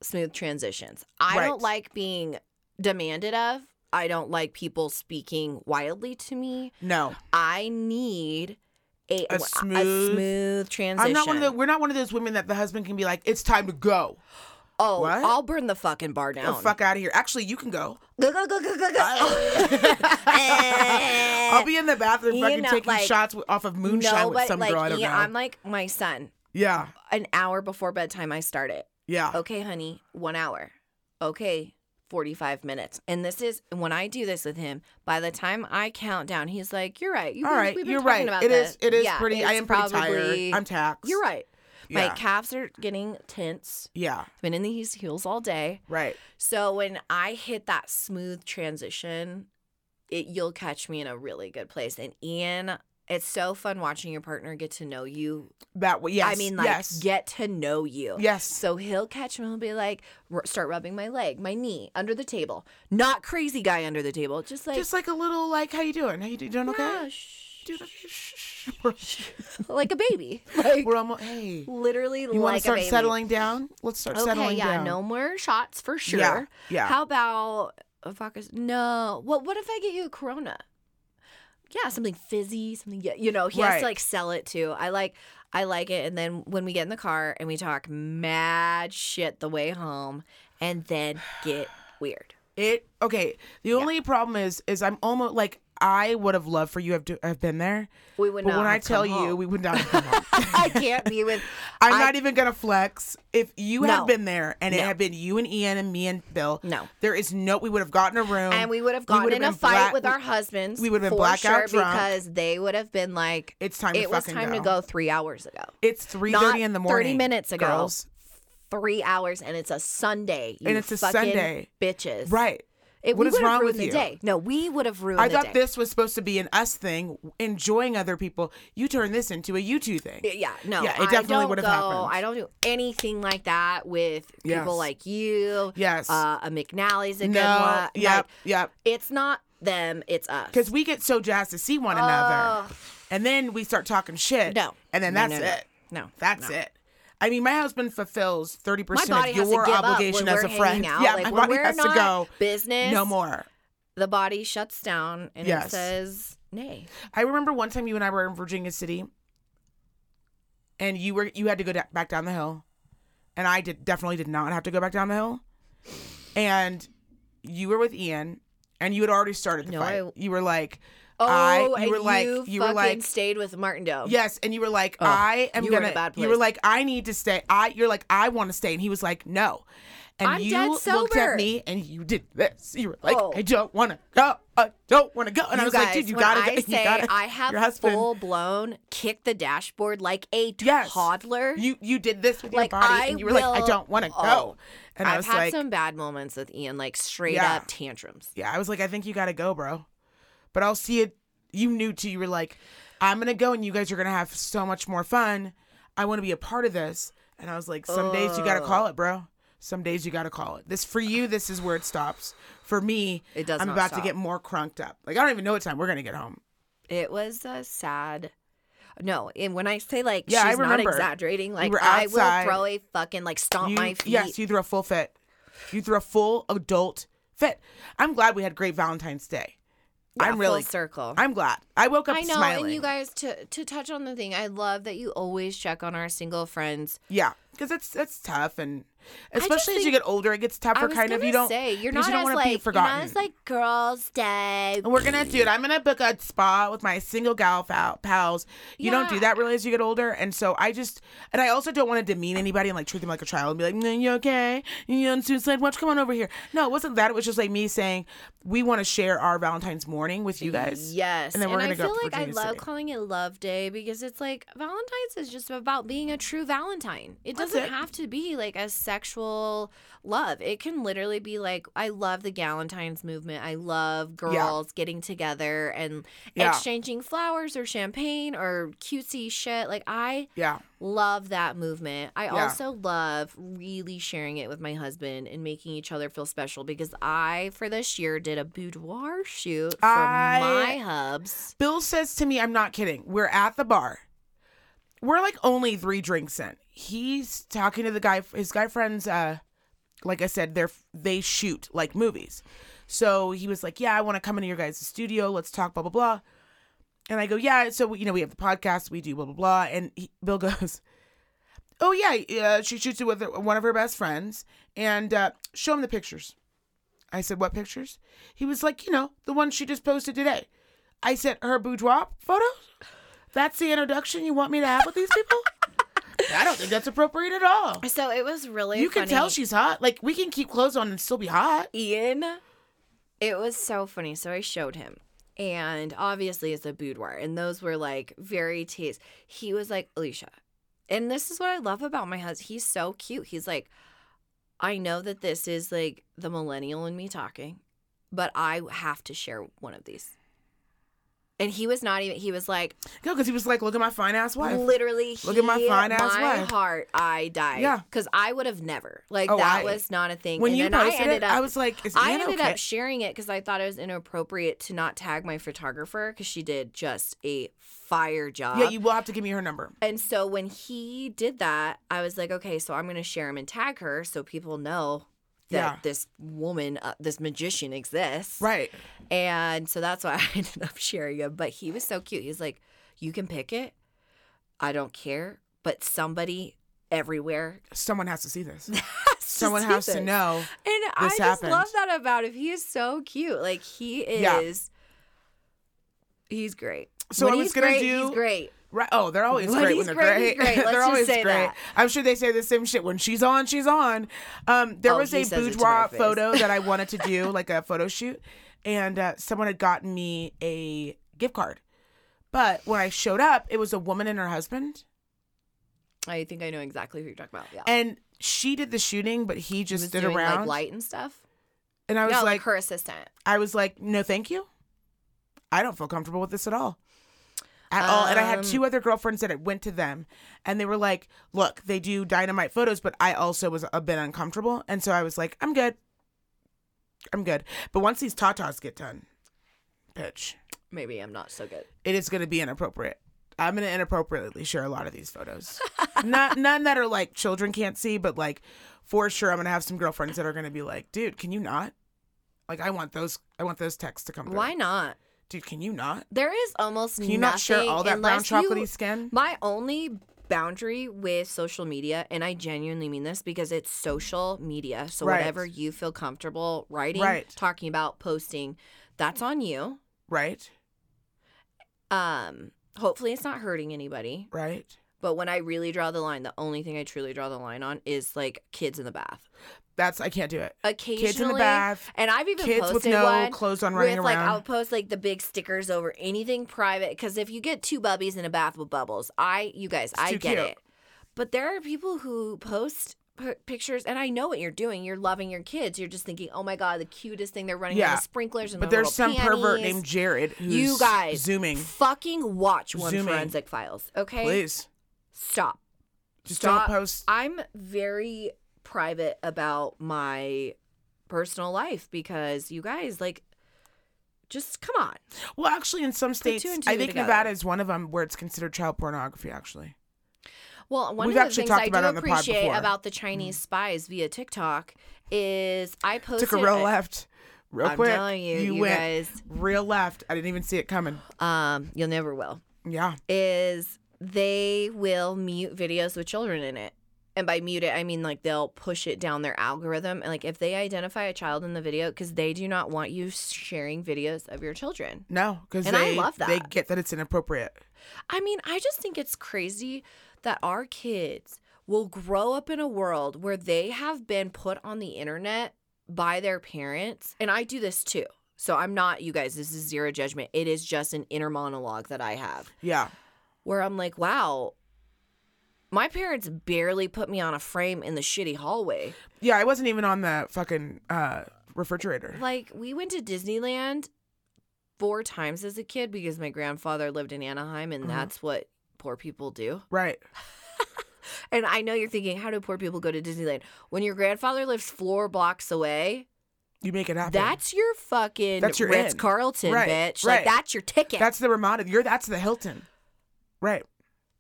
smooth transitions. I Right. don't like being demanded of. I don't like people speaking wildly to me. no. I need a, A smooth- smooth transition. I'm not one of the. We're not one of those women that the husband can be like, "It's time to go." oh, What? I'll burn the fucking bar Get down. the fuck out of here. Actually, you can go. Go, go, go, go, go, go. I'll be in the bathroom You fucking know, taking like, shots with- off of moonshine with some girl I don't yeah, know. I'm like my son. Yeah, An hour before bedtime, I start it. yeah. Okay, honey, one hour. Okay, 45 minutes. And this is when I do this with him, by the time I count down, he's like, You're right. You've All right, we've been you're talking right. About It is. this." It is Yeah, pretty. I am pretty tired. I'm taxed. You're right. My Yeah. calves are getting tense. Yeah. I've been in these heels all day. Right. So when I hit that smooth transition, it you'll catch me in a really good place. And Ian it's so fun watching your partner get to know you. That way, yes. I mean, like yes. get to know you. Yes. So he'll catch me and he'll be like, r- start rubbing my leg, my knee, under the table. Not crazy guy under the table, just like just like a little like, how you doing? How you do- doing? Okay. "Yeah, shh." Dude, okay, shh, shh, like a baby. Like we're almost. Hey, literally you want like to start settling down? Let's start settling down. Okay, settling yeah, down. no more shots for sure. Yeah, yeah. How about uh, vodka? No. What? What if I get you a Corona? Yeah, something fizzy, something. You know, he has Right. to like sell it too. I like, I like it. And then when we get in the car and we talk mad shit the way home, and then get weird. It okay. The only problem is, is I'm almost like I would have loved for you have to have been there, We would not. but not. when I tell you, home. we would not have. I can't be with. I'm I- not even gonna flex. If you had been there and it had been you and Ian and me and Bill, No. there is no. We would have gotten a room And we would have gotten in a fight black- with our husbands. we would've been for blackout sure drunk. because they would have been like, It's time to it was time go. to go three hours ago. It's three thirty in the morning. 30 morning. minutes ago. girls. three hours and it's a Sunday. You And it's a Sunday. bitches. Right. It, What is wrong with the you? day. No, we would have ruined I thought this was supposed to be an us thing, enjoying other people. You turn this into a you two thing. Yeah, no. Yeah, it definitely would have happened. I don't do anything like that with Yes. people like you. Yes. Uh, a McNally's a good no. one. Yep. Like, yep. it's not them, it's us. Because we get so jazzed to see one another, and then we start talking shit. No. And then No, that's no, no. it. No. That's it. I mean, my husband fulfills 30% of your obligation as a friend. out. Yeah, like my body has to go. business. No more. The body shuts down and Yes. it says nay. I remember one time you and I were in Virginia City, and you were you had to go da- back down the hill, and I did definitely did not have to go back down the hill, and you were with Ian, and you had already started the No, fight. I- you were like, Oh, I, you and were like, you, you were like, stayed with Martin Dome. yes, and you were like, Oh, I am you were in gonna. a bad You were like, I need to stay. I, you're like, I want to stay, and he was like, no. And I'm you looked at me and you did this. You were like, Oh. I don't want to go. I don't want to go. And I was guys, like, dude, you gotta I go. You gotta, I have full blown kick the dashboard like a Yes. toddler. You you did this with Like, your body, I and you were like, I don't want to oh. go. Oh. And I I've had like, some bad moments with Ian, like straight Yeah. up tantrums. yeah, I was like, I think you gotta go, bro. But I'll see it. You knew too. You were like, I'm gonna go, and you guys are gonna have so much more fun. I want to be a part of this. And I was like, some days you gotta call it, bro. Some days you gotta call it. This for you. This is where it stops. For me, It does I'm about stop. to get more crunked up. Like I don't even know what time we're gonna get home. It was a sad. No, and when I say like Yeah, I she's not exaggerating, like were I will throw a fucking like stomp You, my feet. yes, you threw a full fit. You threw a full adult fit. I'm glad we had great Valentine's Day. Yeah, I'm really full circle. I'm glad. I woke up I know, smiling. and you guys to to touch on the thing. I love that you always check on our single friends. Yeah, because it's it's tough, and especially as you get older, it gets I tougher. Kind of you don't say you're not you don't as wanna like be forgotten. as like girls' day. And we're gonna do it. I'm gonna book a spa with my single gal pal- pals. You don't do that really as you get older, and so I just and I also don't want to demean anybody and like treat them like a child and be like, "Mm, "You okay? You on suicide watch? Come on over here." No, it wasn't that. It was just like me saying we want to share our Valentine's morning with you guys. Yes, And then we're I gonna go feel like I love calling it Love Day because it's like Valentine's is just about being a true Valentine. It That's doesn't it. have to be like a sexual love. It can literally be like I love the Galentine's movement. I love girls getting together and Yeah. exchanging flowers or champagne or cutesy shit. Like I Yeah. love that movement. I Yeah. also love really sharing it with my husband and making each other feel special because I, for this year, did a boudoir shoot for I- my hubs. Bill says to me, I'm not kidding. We're at the bar. We're like only three drinks in. He's talking to the guy, his guy friends. Uh, like I said, they're they shoot like movies. So he was like, "Yeah, I want to come into your guys' studio. Let's talk." Blah blah blah. And I go, "Yeah." So you know, we have the podcast. We do blah blah blah. And he, Bill goes, "Oh yeah, uh, she shoots it with one of her best friends, and uh, show him the pictures." I said, "What pictures?" He was like, "You know, the one she just posted today." I said, "Her boudoir photos." That's the introduction you want me to have with these people? I don't think that's appropriate at all. So it was really You can tell she's hot. Like we can keep clothes on and still be hot. Ian. It was so funny. So I showed him. And obviously it's a boudoir. And those were like very taste. He was like, Alicia. And this is what I love about my husband. He's so cute. He's like, I know that this is like the millennial in me talking, but I have to share one of these. And he was not even. He was like, Go, because he was like, look at my fine ass wife. literally. Look at my he- fine-ass My wife. heart, I died. Yeah. because I would have never. Like Oh, that I- was not a thing. When and you then I posted ended it, up, I was like, is I ended okay? up sharing it because I thought it was inappropriate to not tag my photographer because she did just a fire job. yeah, you will have to give me her number. And so when he did that, I was like, okay, so I'm going to share him and tag her so people know that Yeah. this woman, uh, this magician exists. Right. And so that's why I ended up sharing him. But he was so cute. He's like, you can pick it. I don't care. But somebody everywhere Someone has to see this. has Someone see has to know. And I this just love that about him. He is so cute. Like he is. Yeah. He's great. So when I was gonna great, do- He's great. Right. Oh, they're always When great when they're great, great. great. They're always say great. that. I'm sure they say the same shit. When she's on, she's on. Um, there Oh, was a boudoir photo that I wanted to do, like a photo shoot, and uh, someone had gotten me a gift card. But when I showed up, it was a woman and her husband, I think I know exactly who you're talking about. Yeah. and she did the shooting, but he He just was stood doing around. like light and stuff. and I was no, like, like, her assistant. I was like, no, thank you. I don't feel comfortable with this at all. At all. And I had Um, two other girlfriends that it went to them and they were like, look, they do dynamite photos, but I also was a bit uncomfortable. And so I was like, I'm good. I'm good. But once these tatas get done, bitch, Maybe I'm not so good. it is going to be inappropriate. I'm going to inappropriately share a lot of these photos. Not none that are like children can't see, but like for sure I'm going to have some girlfriends that are going to be like, dude, can you not? Like I want those I want those texts to come through. Why not? Dude, can you not? There is almost Can you not share nothing all that brown unless you- chocolatey skin? My only boundary with social media, and I genuinely mean this because it's social media. So Right. whatever you feel comfortable writing, Right. talking about, posting, that's on you. Right? Um, hopefully it's not hurting anybody. Right? But when I really draw the line, the only thing I truly draw the line on is like kids in the bath. That's I can't do it. Occasionally, Kids in the bath, and I've even kids posted with no one clothes on running with like. I'll post like the big stickers over anything private because if you get two bubbies in a bath with bubbles, I you guys I get cute. it. But there are people who post p- pictures, and I know what you're doing. You're loving your kids. You're just thinking, oh my god, the cutest thing. They're running around Yeah. with sprinklers and but there's some little pervert panties. named Jared who's You guys, zooming. Fucking watch one Zooming. forensic files, okay? Please. Stop. Just Stop. don't post I'm very private about my personal life because you guys like just come on. Well, actually in some states two and I think together. Nevada is one of them where it's considered child pornography actually. Well, one We've of the actually things talked I about do it on the pod appreciate. Mm. about the Chinese spies via TikTok is I posted Took a real left. Real I'm quick. telling you, you, went guys, real left. I didn't even see it coming. um, you'll never will. Yeah. Is they will mute videos with children in it. And by mute it, I mean like they'll push it down their algorithm. And like if they identify a child in the video, because they do not want you sharing videos of your children. No, because And I they love they get that it's inappropriate. I mean, I just think it's crazy that our kids will grow up in a world where they have been put on the internet by their parents. And I do this too. So I'm not, you guys, this is zero judgment. It is just an inner monologue that I have Yeah. where I'm like, wow, my parents barely put me on a frame in the shitty hallway. Yeah, I wasn't even on the fucking uh, refrigerator. Like, we went to Disneyland four times as a kid because my grandfather lived in Anaheim and Mhm. that's what poor people do. Right. And I know you're thinking, how do poor people go to Disneyland? When your grandfather lives four blocks away, You make it happen. that's your fucking That's your Ritz. Carlton, Right, bitch. right. Like that's your ticket. that's the Ramada. You're that's the Hilton. Right.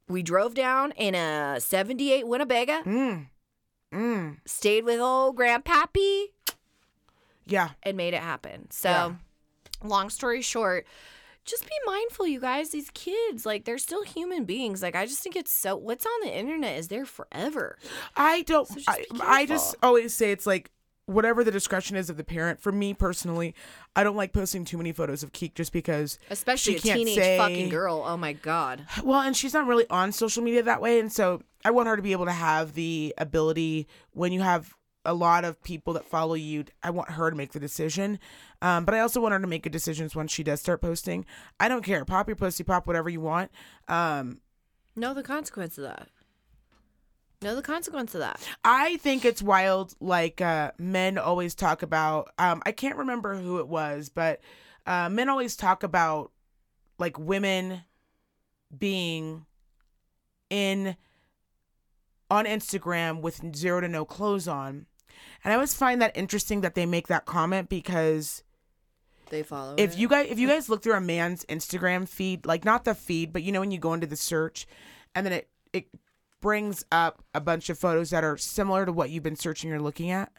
We drove down in a 78 Winnebago, Mm. Mm. stayed with old grandpappy, Yeah. and made it happen. So, Yeah. long story short, just be mindful, you guys. These kids, like, they're still human beings. Like, I just think it's so. What's on the internet is there forever. I don't. So just I, I just always say it's like whatever the discretion is of the parent. For me personally, I don't like posting too many photos of Keek just because. Especially She a can't teenage say- fucking girl. Oh my god. Well, and she's not really on social media that way, and so I want her to be able to have the ability when you have a lot of people that follow you. I want her to make the decision, um, but I also want her to make good decisions when she does start posting. I don't care. Pop your pussy, pop whatever you want. Um, Know the consequence of that. Know the consequence of that. I think it's wild. Like uh, men always talk about. Um, I can't remember who it was, but uh, men always talk about like women being in on Instagram with zero to no clothes on. And I always find that interesting that they make that comment because They follow. if it. you guys if you guys look through a man's Instagram feed, like not the feed, but you know when you go into the search and then it it brings up a bunch of photos that are similar to what you've been searching or looking at.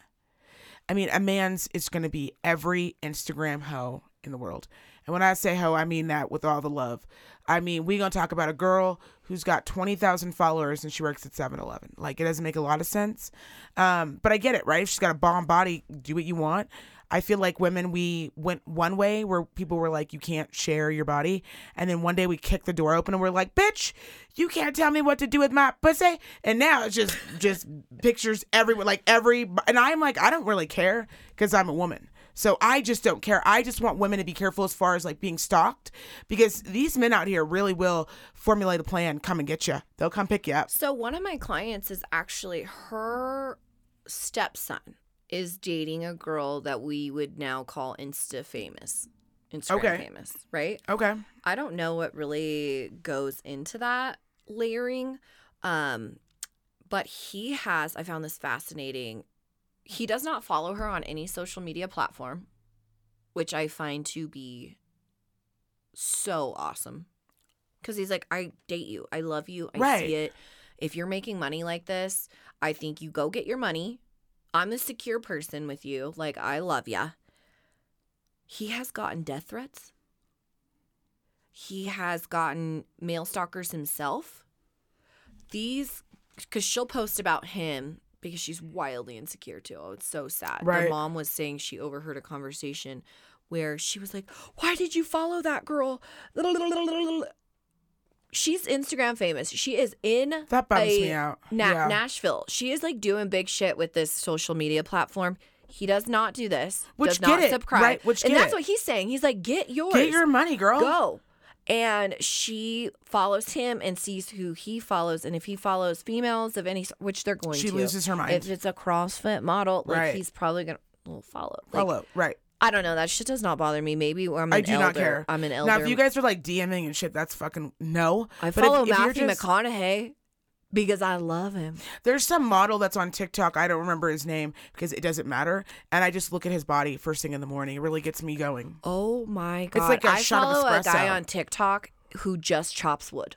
I mean, a man's is going to be every Instagram hoe in the world. And when I say hoe, I mean that with all the love. I mean, we going to talk about a girl who's got 20,000 followers and she works at 7-Eleven. Like, it doesn't make a lot of sense. Um, but I get it, right? If she's got a bomb body, do what you want. I feel like women, we went one way where people were like, you can't share your body. And then one day we kicked the door open and we're like, bitch, you can't tell me what to do with my pussy. And now it's just, just pictures everywhere, like every, and I'm like, I don't really care because I'm a woman. So I just don't care. I just want women to be careful as far as like being stalked because these men out here really will formulate a plan, come and get you. They'll come pick you up. So one of my clients is actually her stepson is dating a girl that we would now call Insta famous. Instagram Okay. famous, right? Okay. I don't know what really goes into that layering. Um, but he has, I found this fascinating. He does not follow her on any social media platform, which I find to be so awesome. Because he's like, I date you. I love you. I Right. see it. If you're making money like this, I think you go get your money. I'm a secure person with you. Like, I love ya. He has gotten death threats he has gotten male stalkers himself. These, because she'll post about him because she's wildly insecure too. Oh, it's so sad. Right. The mom was saying she overheard a conversation where she was like, "Why did you follow that girl?" She's Instagram famous. She is in That bums me out. Na- yeah. Nashville. She is like doing big shit with this social media platform. He does not do this. Which does get not it, subscribe. right, which and that's it. what he's saying. He's like, get yours. Get your money, girl. Go. And she follows him and sees who he follows. And if he follows females of any, which they're going She to, she loses her mind. If it's a CrossFit model, like Right. he's probably gonna follow. Like, Follow. Right. I don't know. That shit does not bother me. Maybe I'm an I do elder. not care. I'm an elder. Now, if you guys are like DMing and shit, that's fucking no. I But follow if Matthew just- McConaughey because I love him. There's some model that's on TikTok. I don't remember his name because it doesn't matter. And I just look at his body first thing in the morning. It really gets me going. Oh my god! It's like a I shot of follow a guy on TikTok who just chops wood.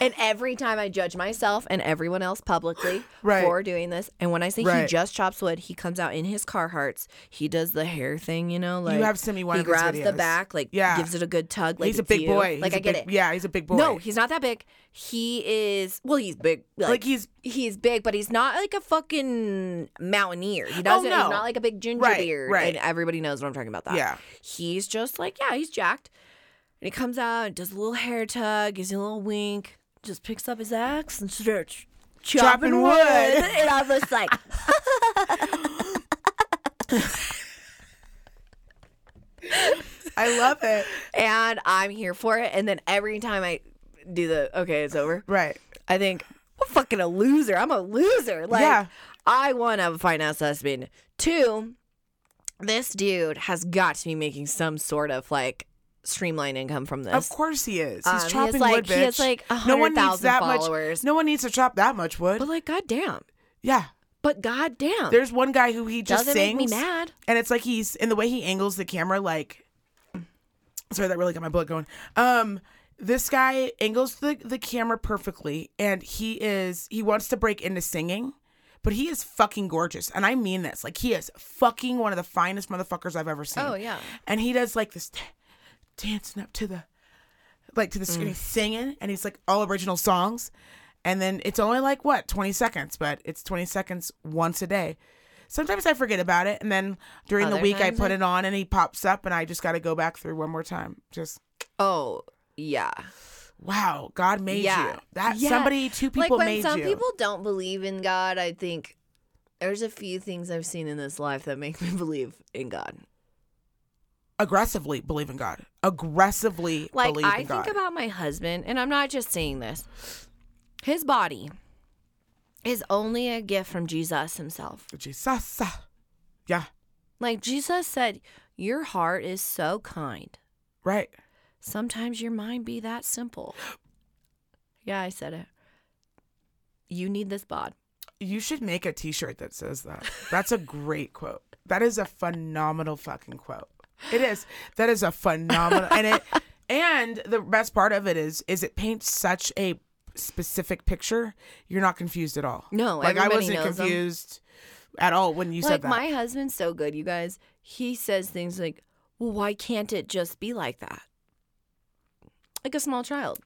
And every time I judge myself and everyone else publicly Right. for doing this, and when I say he just chops wood, he comes out in his Carhartts. He does the hair thing, you know, like you have sent me one he grabs the back, like Yeah. gives it a good tug. Like he's a big you. boy. Like He's I get big, it. Yeah, he's a big boy. No, he's not that big. He is well, he's big. Like, like he's he's big, but he's not like a fucking mountaineer. He oh, doesn't. Oh, no. He's not like a big ginger Right, beard. right. And everybody knows what I'm talking about. That. Yeah. He's just like yeah, he's jacked, and he comes out, and does a little hair tug, gives you a little wink, just picks up his axe and starts chopping, Chopping wood. wood. and I'm just like, I love it. and I'm here for it. And then every time I do the okay, it's over. Right. I think I'm fucking a loser. I'm a loser. Like Yeah. I one have a fine ass husband. Two, this dude has got to be making some sort of like streamline income from this. Of course he is. He's Um, he chopping like- wood, bitch. he has, like, a no one hundred needs thousand that followers. much. No one needs to chop that much wood. But like, goddamn. yeah. But goddamn. There's one guy who he just doesn't sings, make me mad. and it's like he's in the way he angles the camera. Like, sorry, that really got my blood going. Um, this guy angles the the camera perfectly, and he is he wants to break into singing, but he is fucking gorgeous, and I mean this. Like, he is fucking one of the finest motherfuckers I've ever seen. Oh yeah. and he does like this t- dancing up to the like to the Mm. screen he's singing and he's like all original songs and then it's only like what 20 seconds but it's 20 seconds once a day sometimes i forget about it and then during the week i put I- it on and he pops up and i just got to go back through one more time just Oh yeah. wow god made Yeah. you that Yeah. somebody two people like when made some you people don't believe in God, I think there's a few things I've seen in this life that make me believe in God. Aggressively believe in god aggressively Like believe I in God. I think about my husband, and I'm not just saying this. His body is only a gift from Jesus himself. jesus yeah Like Jesus said, Your heart is so kind. Right. Sometimes your mind be that simple. Yeah, I said it. You need this bod. You should make a t-shirt that says that. That's a great quote. That is a phenomenal fucking quote. It is. That is a phenomenal and it and the best part of it is is it paints such a specific picture. You're not confused at all. No, Like I wasn't knows them. confused at all when you like said that. my husband's so good, you guys. He says things like, "Well, why can't it just be like that?" Like a small child.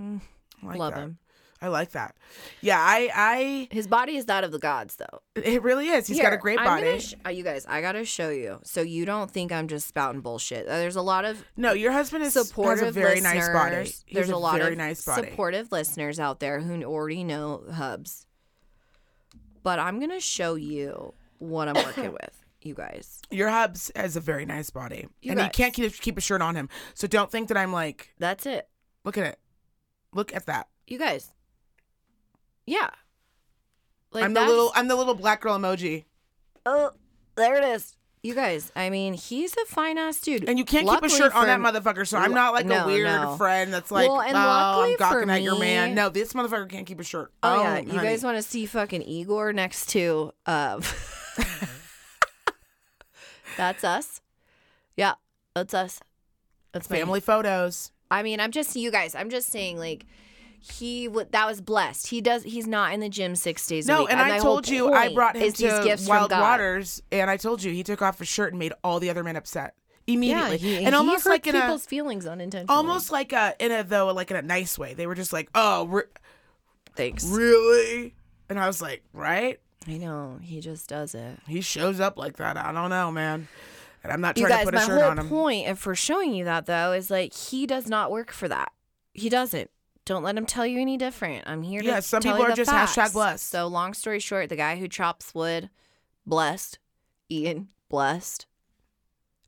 I like Love that. him. I like that. Yeah, I I. His body is that of the gods, though. It really is. He's got a great I'm body. sh- uh, you guys, I gotta show you, so you don't think I'm just spouting bullshit. Uh, There's a lot of no, your husband is supportive has a very nice body. listeners. He There's has a, lot very of nice body. supportive listeners out there who already know Hubs. But I'm gonna show you what I'm working with, you guys. Your hubs has a very nice body, You and he can't keep keep a shirt on him. So don't think that I'm like, That's it, look at it, look at that. you guys. Yeah, like I'm the that's- little I'm the little black girl emoji, Oh, there it is. You guys, I mean, he's a fine ass dude. and you can't Luckily keep a shirt on for- that motherfucker. So I'm not like No, a weird no. friend that's like, Well, and oh, I'm luckily for at your me- man. No, this motherfucker can't keep a shirt. Oh, yeah, on, you honey. guys want to see fucking Igor next to uh That's us. Yeah, that's us. That's my- family photos. I mean, I'm just you guys. I'm just saying, like he would that was blessed. He does. He's not in the gym six days. a No, week. and I told you I brought him to Wild Waters, and I told you he took off his shirt and made all the other men upset immediately, Yeah, he, and almost like in a people's feelings unintentionally. almost like a in a though like in a nice way. They were just like, "Oh, re- thanks. really?" And I was like, "Right." I know he just does it. He shows up like that. I don't know, man. And I'm not trying guys, to put a shirt on him. My whole point of for showing you that though is like he does not work for that. He doesn't. Don't let them tell you any different. I'm here to tell you. Yeah, some tell people are just hashtag blessed. So long story short, the guy who chops wood, blessed. Ian, blessed.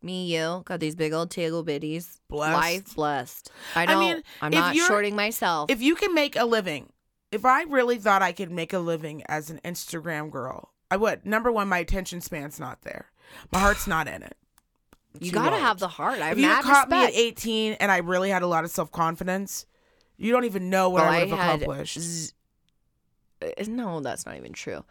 Me, you, got these big old taggle bitties. Blessed. Life blessed. I I know. mean, I'm not shorting myself. If you can make a living, if I really thought I could make a living as an Instagram girl, I would. Number one, my attention span's not there. My heart's not in it. you gotta old. have the heart. I If you caught me at 18 and I really had a lot of self confidence, you don't even know what Well, I would have accomplished. z- uh, no, that's not even true.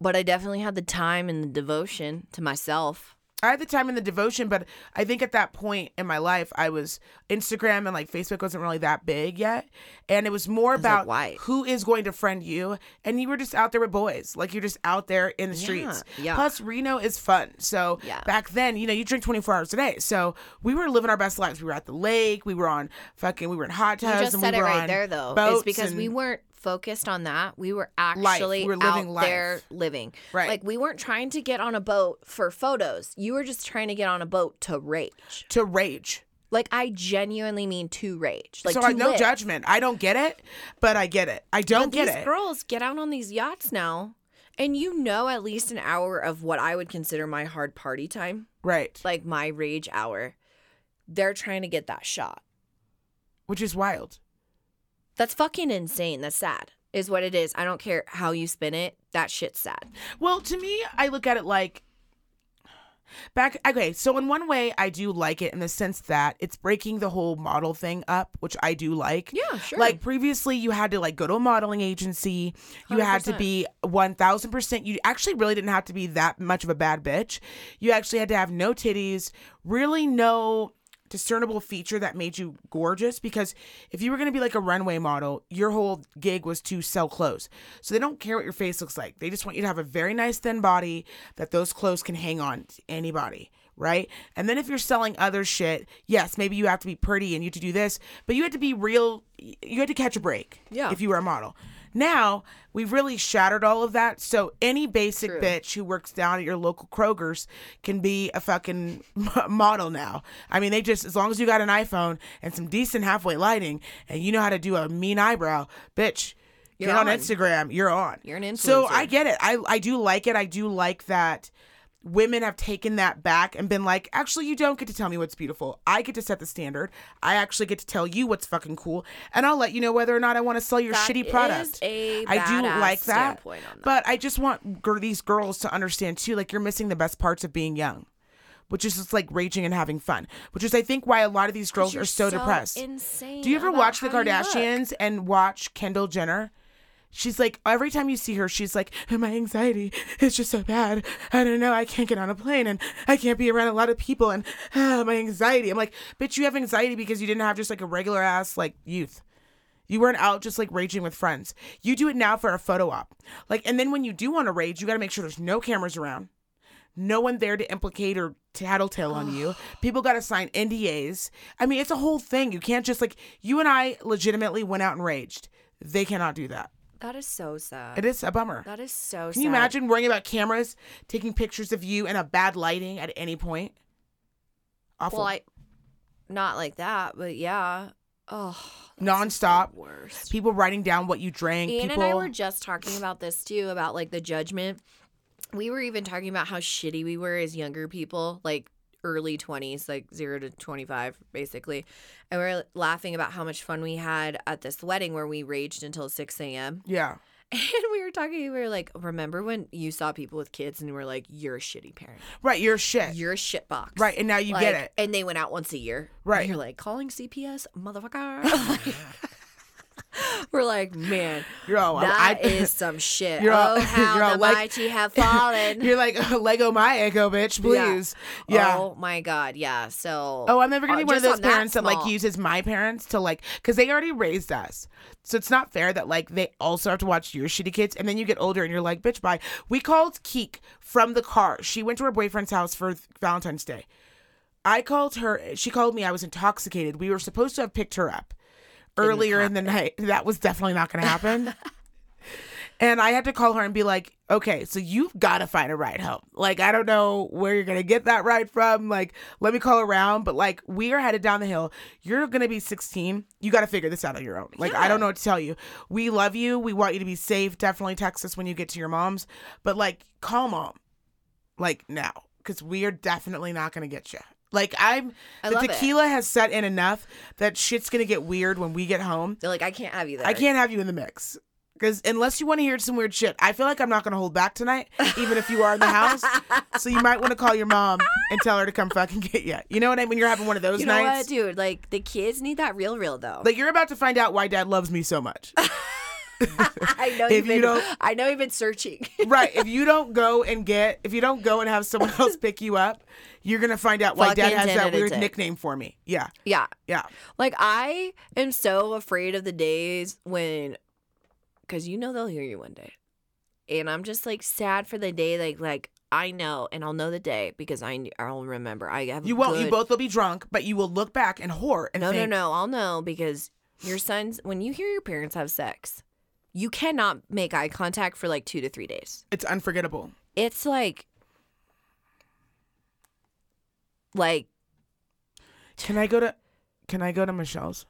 But I definitely had the time and the devotion to myself. I had the time and the devotion, but I think at that point in my life, I was Instagram and like Facebook wasn't really that big yet, and it was more like, about why? who is going to friend you, and you were just out there with boys, like you're just out there in the streets. yeah. Plus, Reno is fun, so Yeah. back then, you know, you drink 24 hours a day, so we were living our best lives. We were at the lake, we were on fucking, we were in hot tubs. You just and said we it were right on there, though. It's because we weren't focused on that. We were actually We were living out life. there living. Right. Like we weren't trying to get on a boat for photos. You were just trying to get on a boat to rage. to rage. Like I genuinely mean to rage. Like so I no live. judgment. I don't get it, but I get it. I don't But get these it. girls get out on these yachts now, and you know at least an hour of what I would consider my hard party time, right. like my rage hour. They're trying to get that shot. Which is wild. That's fucking insane. That's sad. Is what it is. I don't care how you spin it. That shit's sad. Well, to me, I look at it like back. Okay, so in one way, I do like it in the sense that it's breaking the whole model thing up, which I do like. Yeah, sure. Like previously, you had to like go to a modeling agency. You had to be one thousand percent. You actually really didn't have to be that much of a bad bitch. You actually had to have no titties, really no discernible feature that made you gorgeous? Because if you were going to be like a runway model your whole gig was to sell clothes. So they don't care what your face looks like. They just want you to have a very nice thin body that those clothes can hang on to anybody right? And then if you're selling other shit yes maybe you have to be pretty and you have to do this but you had to be real you had to catch a break Yeah. if you were a model now we've really shattered all of that so any basic True. bitch who works down at your local kroger's can be a fucking model now i mean they just as long as you got an iphone and some decent halfway lighting and you know how to do a mean eyebrow bitch You're get on. on. instagram you're on You're an influencer. so i get it i i do like it i do like that women have taken that back and been like, actually, you don't get to tell me what's beautiful. I get to set the standard. I actually get to tell you what's fucking cool, and I'll let you know whether or not I want to sell your That shitty product. I do like that, that. but I just want gir- these girls to understand too. Like you're missing the best parts of being young. which is just like raging and having fun, which is I think why a lot of these girls are so, depressed. Insane. Do you ever watch the how you look. Kardashians and watch Kendall Jenner? She's like every time you see her, she's like, my anxiety is just so bad. I don't know. I can't get on a plane and I can't be around a lot of people and ah, my anxiety. I'm like, bitch, you have anxiety because you didn't have just like a regular ass like youth. You weren't out just like raging with friends. You do it now for a photo op. Like, and then when you do want to rage, you got to make sure there's no cameras around, no one there to implicate or tattletale on you. People got to sign NDAs. I mean, it's a whole thing. You can't just like, you and I legitimately went out and raged. They cannot do that. That is so sad. It is a bummer. That is so. Sad Can you imagine worrying about cameras taking pictures of you in a bad lighting at any point? Awful. Well, I, not like that, but yeah. Oh, Nonstop. worst. People writing down what you drank. Ian people. and I were just talking about this too, about like the judgment. We were even talking about how shitty we were as younger people, like early 20s, like zero to 25, basically. And we are laughing about how much fun we had at this wedding where we raged until 6 a.m. yeah. And we were talking, we were like, remember when you saw people with kids and you were like, you're a shitty parent? Right. You're shit. You're a shit box. Right, and now you get it. And they went out once a year. Right. And you're like, calling CPS, motherfucker. We're like, man, You're all that I, is some shit. You're all- oh, how you're all the like- mighty have fallen. You're like Lego my ego, bitch. Please. Yeah. Oh my god. Yeah. So. Oh, I'm never gonna uh, be one of those on that parents that like uses my parents to like, because they already raised us. So it's not fair that like they also have to watch your shitty kids, and then you get older and you're like, bitch, bye. We called Keek from the car. She went to her boyfriend's house for Valentine's Day. I called her. She called me. I was intoxicated. We were supposed to have picked her up earlier in the night. That was definitely not going to happen. and I had to call her and be like, okay, so you've got to find a ride home. Like, I don't know where you're going to get that ride from. Like, let me call around. But like, we are headed down the hill. You're going to be 16. You got to figure this out on your own. Like, I don't know what to tell you. We love you. We want you to be safe. Definitely text us when you get to your mom's. But like, call mom. Like, now. Because we are definitely not going to get you. Like I'm, I the love it. tequila has set in enough that shit's gonna get weird when we get home. They're like, I can't have you there. I can't have you in the mix. Because unless you want to hear some weird shit, I feel like I'm not to hold back tonight, even if you are in the house. so you might want to call your mom and tell her to come fucking get you. You know what I mean? When you're having one of those You know what, nights. dude? Like the kids need that real, real though. Like you're about to find out why dad loves me so much. I know if you've you been. don't- I know you've been searching. right. If you don't go and get, if you don't go and have someone else pick you up, you're going to find out why dad has that weird nickname for me. Yeah. yeah. Yeah. Like I am so afraid of the days when, because you know they'll hear you one day, and I'm just like sad for the day. Like like I know, and I'll know the day because I I'll remember. I have You won't. You both will be drunk, but you will look back and whore and No, no, no. I'll know because your sons. When you hear your parents have sex, you cannot make eye contact for like two to three days. It's unforgettable. It's like, like Can I go to, can I go to Michelle's?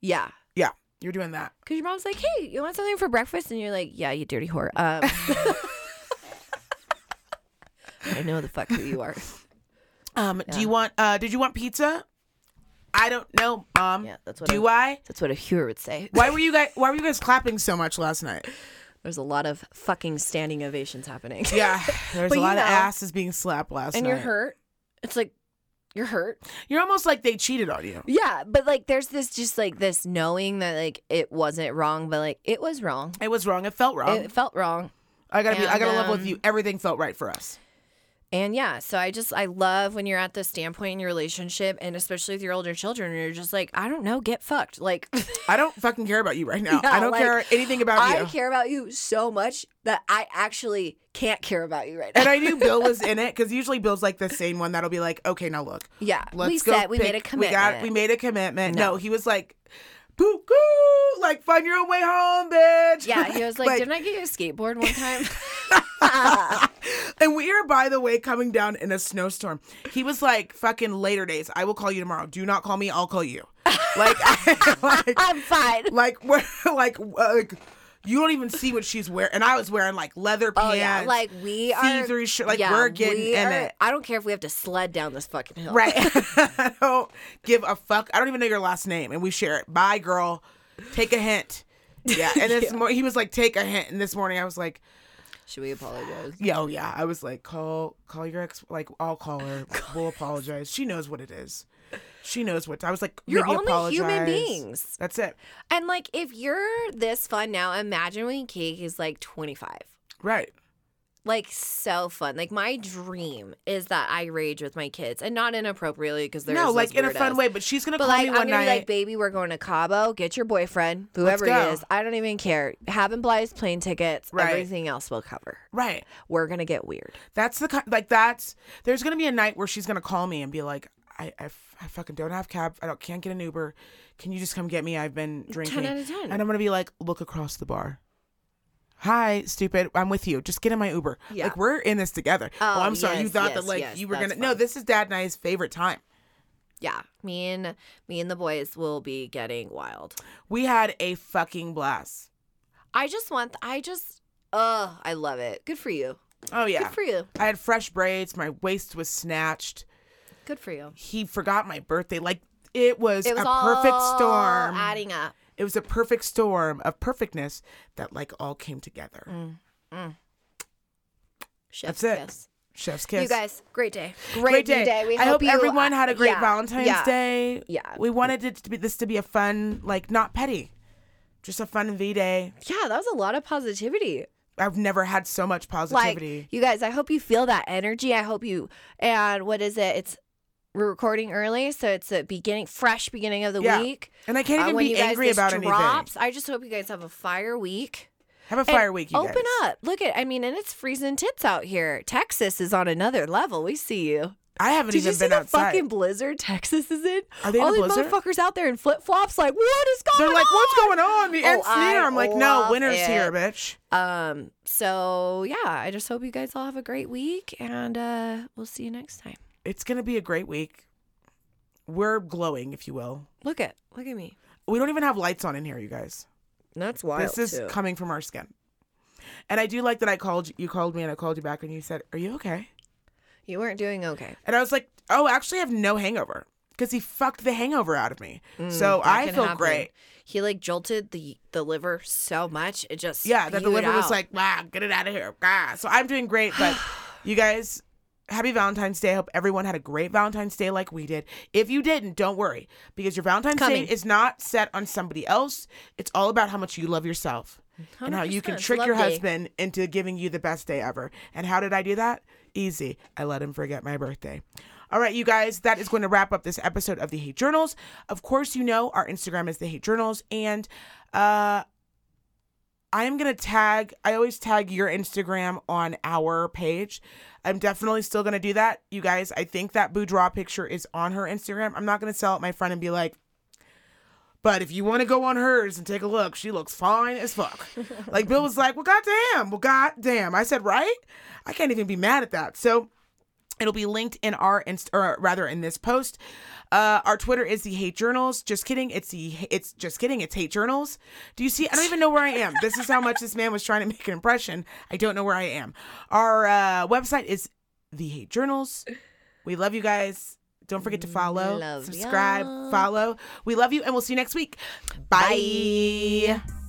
yeah. Yeah. You're doing that. Because your mom's like, hey, you want something for breakfast? And you're like, yeah, you dirty whore. Um, I know the fuck who you are. Um, do you want uh did you want pizza? I don't know, mom. Yeah, that's what do I? That's what a Hewer would say. Why were you guys why were you guys clapping so much last night? There's a lot of fucking standing ovations happening. Yeah. There's a lot of asses being slapped last and night. And you're hurt. It's like, you're hurt. You're almost like they cheated on you. Yeah, but like there's this just like this knowing that like it wasn't wrong, but like it was wrong. It was wrong. It felt wrong. It felt wrong. I gotta be I gotta level with um, you. Everything felt right for us. And yeah, so I just I love when you're at the standpoint in your relationship and especially with your older children, and you're just like, I don't know, get fucked. Like I don't fucking care about you right now. Yeah, I don't like, care anything about I you. I care about you so much that I actually can't care about you right now. and I knew Bill was in it because usually Bill's like the same one that'll be like, okay, now look, yeah, let's we go. said we made a commitment. We got we made a commitment. No, No. he was like, poo coo, like find your own way home, bitch. yeah, he was like, didn't I get you a skateboard one time? and we are, by the way, coming down in a snowstorm. He was like, fucking later days. I will call you tomorrow. Do not call me. I'll call you. Like, like, I'm fine. like, we're, like, uh, like, you don't even see what she's wearing. And I was wearing like leather pants. Oh yeah, like we are. see-through shirt. Like, yeah, we're getting we in are- it. I don't care if we have to sled down this fucking hill. Right. I don't give a fuck. I don't even know your last name. And we share it. Bye, girl. Take a hint. Yeah. And this mor- he was like, take a hint. And this morning I was like, Should we apologize? Yeah, oh yeah. I was like, call call your ex like I'll call her. we'll apologize. She knows what it is. She knows what I was like, You're only human beings. That's it. And like, if you're this fun now, imagine when Cake is like 25. Right. Like, so fun. Like, my dream is that I rage with my kids and not inappropriately because they're no, like in a fun way, but she's gonna But call like, me I'm one gonna night. be like, baby, we're going to Cabo. Get your boyfriend, whoever he is. I don't even care. Have him buy his plane tickets. Right. Everything else will cover. right. We're gonna get weird. That's the kind like that's there's gonna be a night where she's gonna call me and be like, I, I, I fucking don't have cab. I don't can't get an Uber. Can you just come get me? I've been drinking. 10 out of 10. And I'm gonna be like, look across the bar. Hi, stupid. I'm with you. Just get in my Uber. Yeah. Like we're in this together. Oh, Oh, I'm sorry. you thought yes, that like yes, you were gonna. No, this is Dad and I's favorite time. Yeah, me and me and the boys will be getting wild. We had a fucking blast. I just want. I just. Oh, I love it. Good for you. Oh yeah. Good for you. I had fresh braids. My waist was snatched. Good for you. He forgot my birthday. Like it was, It was a perfect storm. adding up. it was a perfect storm of perfectness that like all came together. Chef's That's it. kiss. Chef's kiss. You guys, great day. Great, great day. We I hope you, everyone uh, had a great yeah, Valentine's yeah, Day. Yeah. We wanted it to be this to be a fun, like not petty, just a fun V day. Yeah, that was a lot of positivity. I've never had so much positivity. Like, you guys, I hope you feel that energy. I hope you, and what is it? It's, we're recording early, so it's a beginning, fresh beginning of the Yeah. week. and I can't Uh, even when be angry about drops, I just hope you guys have a fire week. Have a And fire week, you Open guys. up. Look at, I mean, and it's freezing tits out here. Texas is on another level. We see you. I haven't Did even you see been the outside. fucking blizzard Texas is in? Are they All these blizzard? motherfuckers out there in flip flops, like, what is going They're on? like, what's going on? The Oh, end's near. I'm like, no, winter's it. here, bitch. Um, so yeah, I just hope you guys all have a great week and uh we'll see you next time. It's gonna be a great week. We're glowing, if you will. Look at look at me. We don't even have lights on in here, you guys. That's wild. this is coming from our skin. And I do like that I called you, you called me and I called you back and you said, "Are you okay?" you weren't doing okay. And I was like, "Oh, actually, I have no hangover because he fucked the hangover out of me. so Mm, that I feel happen. great. He like jolted the the liver so much it just Yeah, that the liver was like, "Wow, get it out of here." Ah. So I'm doing great, but you guys. Happy Valentine's Day. I hope everyone had a great Valentine's Day like we did. If you didn't, don't worry because your Valentine's Coming. Day is not set on somebody else. It's all about how much you love yourself and how you can trick Love your day. husband into giving you the best day ever. And how did I do that? Easy. I let him forget my birthday. All right, you guys, that is going to wrap up this episode of the Hate Journals. Of course, you know our Instagram is the Hate Journals, and uh, I am gonna tag. I always tag your Instagram on our page. I'm definitely still gonna do that, you guys. I think that boudoir picture is on her Instagram. I'm not gonna sell it my friend and be like, but if you want to go on hers and take a look, she looks fine as fuck. like Bill was like, well, goddamn, well, goddamn. I said, right? I can't even be mad at that. So it'll be linked in our inst- or rather in this post. Uh, our Twitter is the Hate Journals. Just kidding. It's the it's just kidding. It's Hate Journals. Do you see? I don't even know where I am. This is how much this man was trying to make an impression. I don't know where I am. Our uh, website is the Hate Journals. We love you guys. Don't forget to follow, Love subscribe, ya. follow. We love you, and we'll see you next week. Bye. Bye.